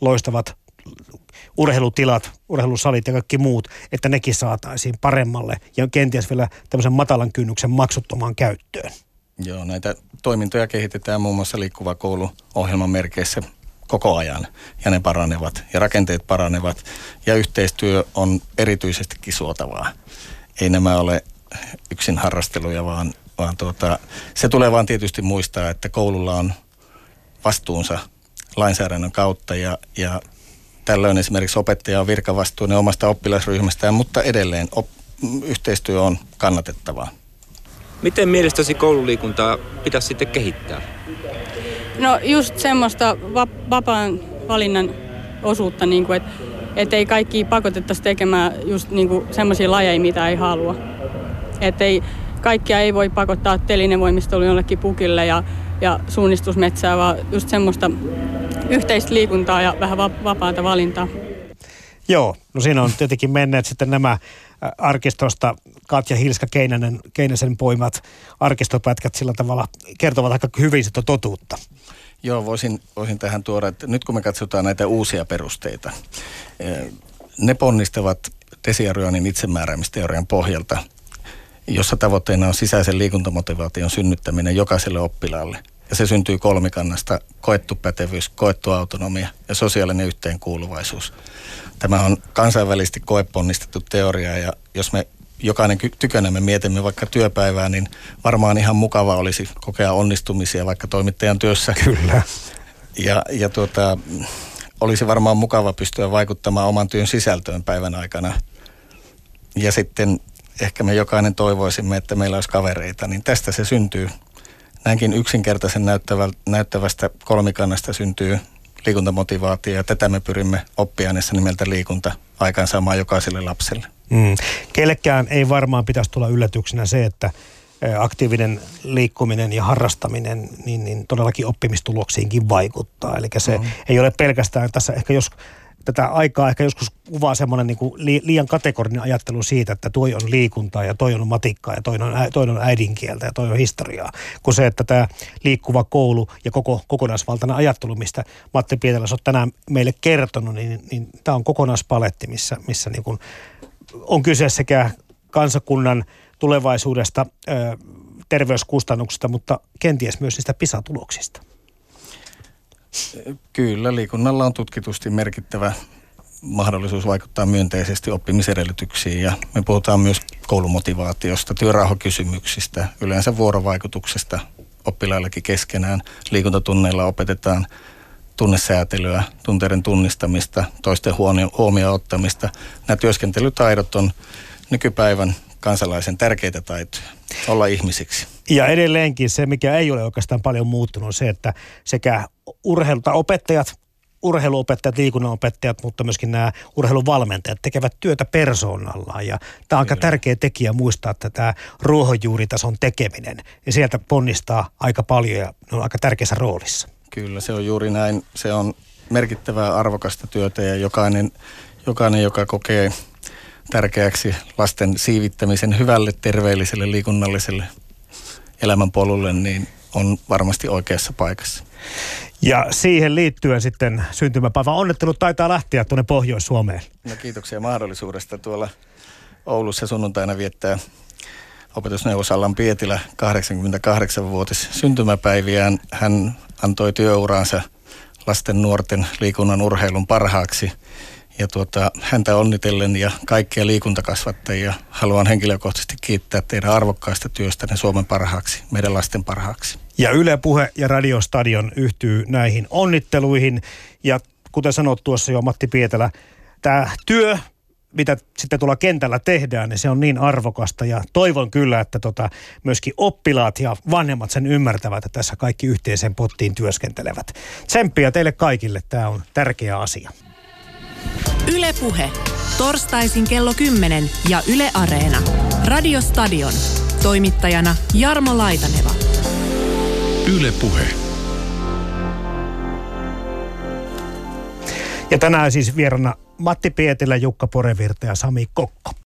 loistavat urheilutilat, urheilusalit ja kaikki muut, että nekin saataisiin paremmalle ja kenties vielä tämmöisen matalan kynnyksen maksuttomaan käyttöön. Joo, näitä toimintoja kehitetään muun muassa liikkuva koulu ohjelman merkeissä koko ajan ja ne paranevat ja rakenteet paranevat ja yhteistyö on erityisesti suotavaa. Ei nämä ole yksin harrasteluja, vaan, vaan tuota, se tulee vaan tietysti muistaa, että koululla on vastuunsa lainsäädännön kautta ja, ja tällöin esimerkiksi opettaja on virkavastuinen omasta oppilasryhmästään, mutta edelleen op- yhteistyö on kannatettavaa. Miten mielestäsi koululiikuntaa pitäisi sitten kehittää? No just semmoista va- vapaan valinnan osuutta, niin kuin, että et ei kaikki pakotettaisi tekemään just niin semmoisia lajeja, mitä ei halua. Että ei, kaikkia ei voi pakottaa telinevoimistolle jollekin pukille ja, ja suunnistusmetsää, vaan just semmoista yhteistä liikuntaa ja vähän vapaata valintaa. Joo, no siinä on tietenkin menneet sitten nämä arkistosta Katja Hilska Keinänen, Keinäsen poimat arkistopätkät sillä tavalla kertovat aika hyvin sitä totuutta. Joo, voisin, voisin tähän tuoda, että nyt kun me katsotaan näitä uusia perusteita, ne ponnistavat Desiaryanin itsemääräämisteorian pohjalta, jossa tavoitteena on sisäisen liikuntamotivaation synnyttäminen jokaiselle oppilaalle – ja se syntyy kolmikannasta koettu pätevyys, koettu autonomia ja sosiaalinen yhteenkuuluvaisuus. Tämä on kansainvälisesti koeponnistettu teoria ja jos me jokainen tykönämme mietimme vaikka työpäivää, niin varmaan ihan mukava olisi kokea onnistumisia vaikka toimittajan työssä. Kyllä. Ja, ja tuota, olisi varmaan mukava pystyä vaikuttamaan oman työn sisältöön päivän aikana. Ja sitten ehkä me jokainen toivoisimme, että meillä olisi kavereita, niin tästä se syntyy näinkin yksinkertaisen näyttävä, näyttävästä kolmikannasta syntyy liikuntamotivaatio ja tätä me pyrimme oppiaineessa nimeltä liikunta aikaansaamaan jokaiselle lapselle. Mm. Kellekään ei varmaan pitäisi tulla yllätyksenä se, että aktiivinen liikkuminen ja harrastaminen niin, niin todellakin oppimistuloksiinkin vaikuttaa. Eli se mm. ei ole pelkästään tässä ehkä jos tätä aikaa ehkä joskus kuvaa semmoinen niin kuin liian kategorinen ajattelu siitä, että toi on liikuntaa ja toi on matikkaa ja toi on, toi on äidinkieltä ja toi on historiaa. Kun se, että tämä liikkuva koulu ja koko kokonaisvaltainen ajattelu, mistä Matti Pieteläs on tänään meille kertonut, niin, niin tämä on kokonaispaletti, missä, missä niin kuin on kyse sekä kansakunnan tulevaisuudesta, terveyskustannuksista, mutta kenties myös niistä PISA-tuloksista. Kyllä, liikunnalla on tutkitusti merkittävä mahdollisuus vaikuttaa myönteisesti oppimisedellytyksiin ja me puhutaan myös koulumotivaatiosta, työrauhakysymyksistä, yleensä vuorovaikutuksesta oppilaillekin keskenään. Liikuntatunneilla opetetaan tunnesäätelyä, tunteiden tunnistamista, toisten huomioon ottamista. Nämä työskentelytaidot on nykypäivän kansalaisen tärkeitä taitoja, olla ihmisiksi. Ja edelleenkin se, mikä ei ole oikeastaan paljon muuttunut, on se, että sekä urheilta opettajat, urheiluopettajat, liikunnanopettajat, mutta myöskin nämä urheiluvalmentajat tekevät työtä persoonallaan. Ja tämä on aika tärkeä tekijä muistaa, että tämä ruohonjuuritason tekeminen, ja sieltä ponnistaa aika paljon ja ne on aika tärkeässä roolissa. Kyllä, se on juuri näin. Se on merkittävää arvokasta työtä ja jokainen, jokainen joka kokee tärkeäksi lasten siivittämisen hyvälle, terveelliselle, liikunnalliselle elämänpolulle, niin on varmasti oikeassa paikassa. Ja siihen liittyen sitten syntymäpäivän onnettelut taitaa lähteä tuonne Pohjois-Suomeen. No kiitoksia mahdollisuudesta tuolla Oulussa sunnuntaina viettää opetusneuvos Allan Pietilä 88-vuotis syntymäpäiviään. Hän antoi työuraansa lasten, nuorten, liikunnan, urheilun parhaaksi – ja tuota, häntä onnitellen ja kaikkia liikuntakasvattajia haluan henkilökohtaisesti kiittää teidän arvokkaista työstänne Suomen parhaaksi, meidän lasten parhaaksi. Ja Yle Puhe ja Radiostadion yhtyy näihin onnitteluihin. Ja kuten sanot tuossa jo Matti Pietelä, tämä työ, mitä sitten tuolla kentällä tehdään, niin se on niin arvokasta ja toivon kyllä, että tota, myöskin oppilaat ja vanhemmat sen ymmärtävät, että tässä kaikki yhteiseen pottiin työskentelevät. Tsemppiä teille kaikille, tämä on tärkeä asia. Ylepuhe. Torstaisin kello 10 ja Yle Areena. Radiostadion. Toimittajana Jarmo Laitaneva. Ylepuhe. Ja tänään siis vierana Matti Pietilä, Jukka Porevirta ja Sami Kokko.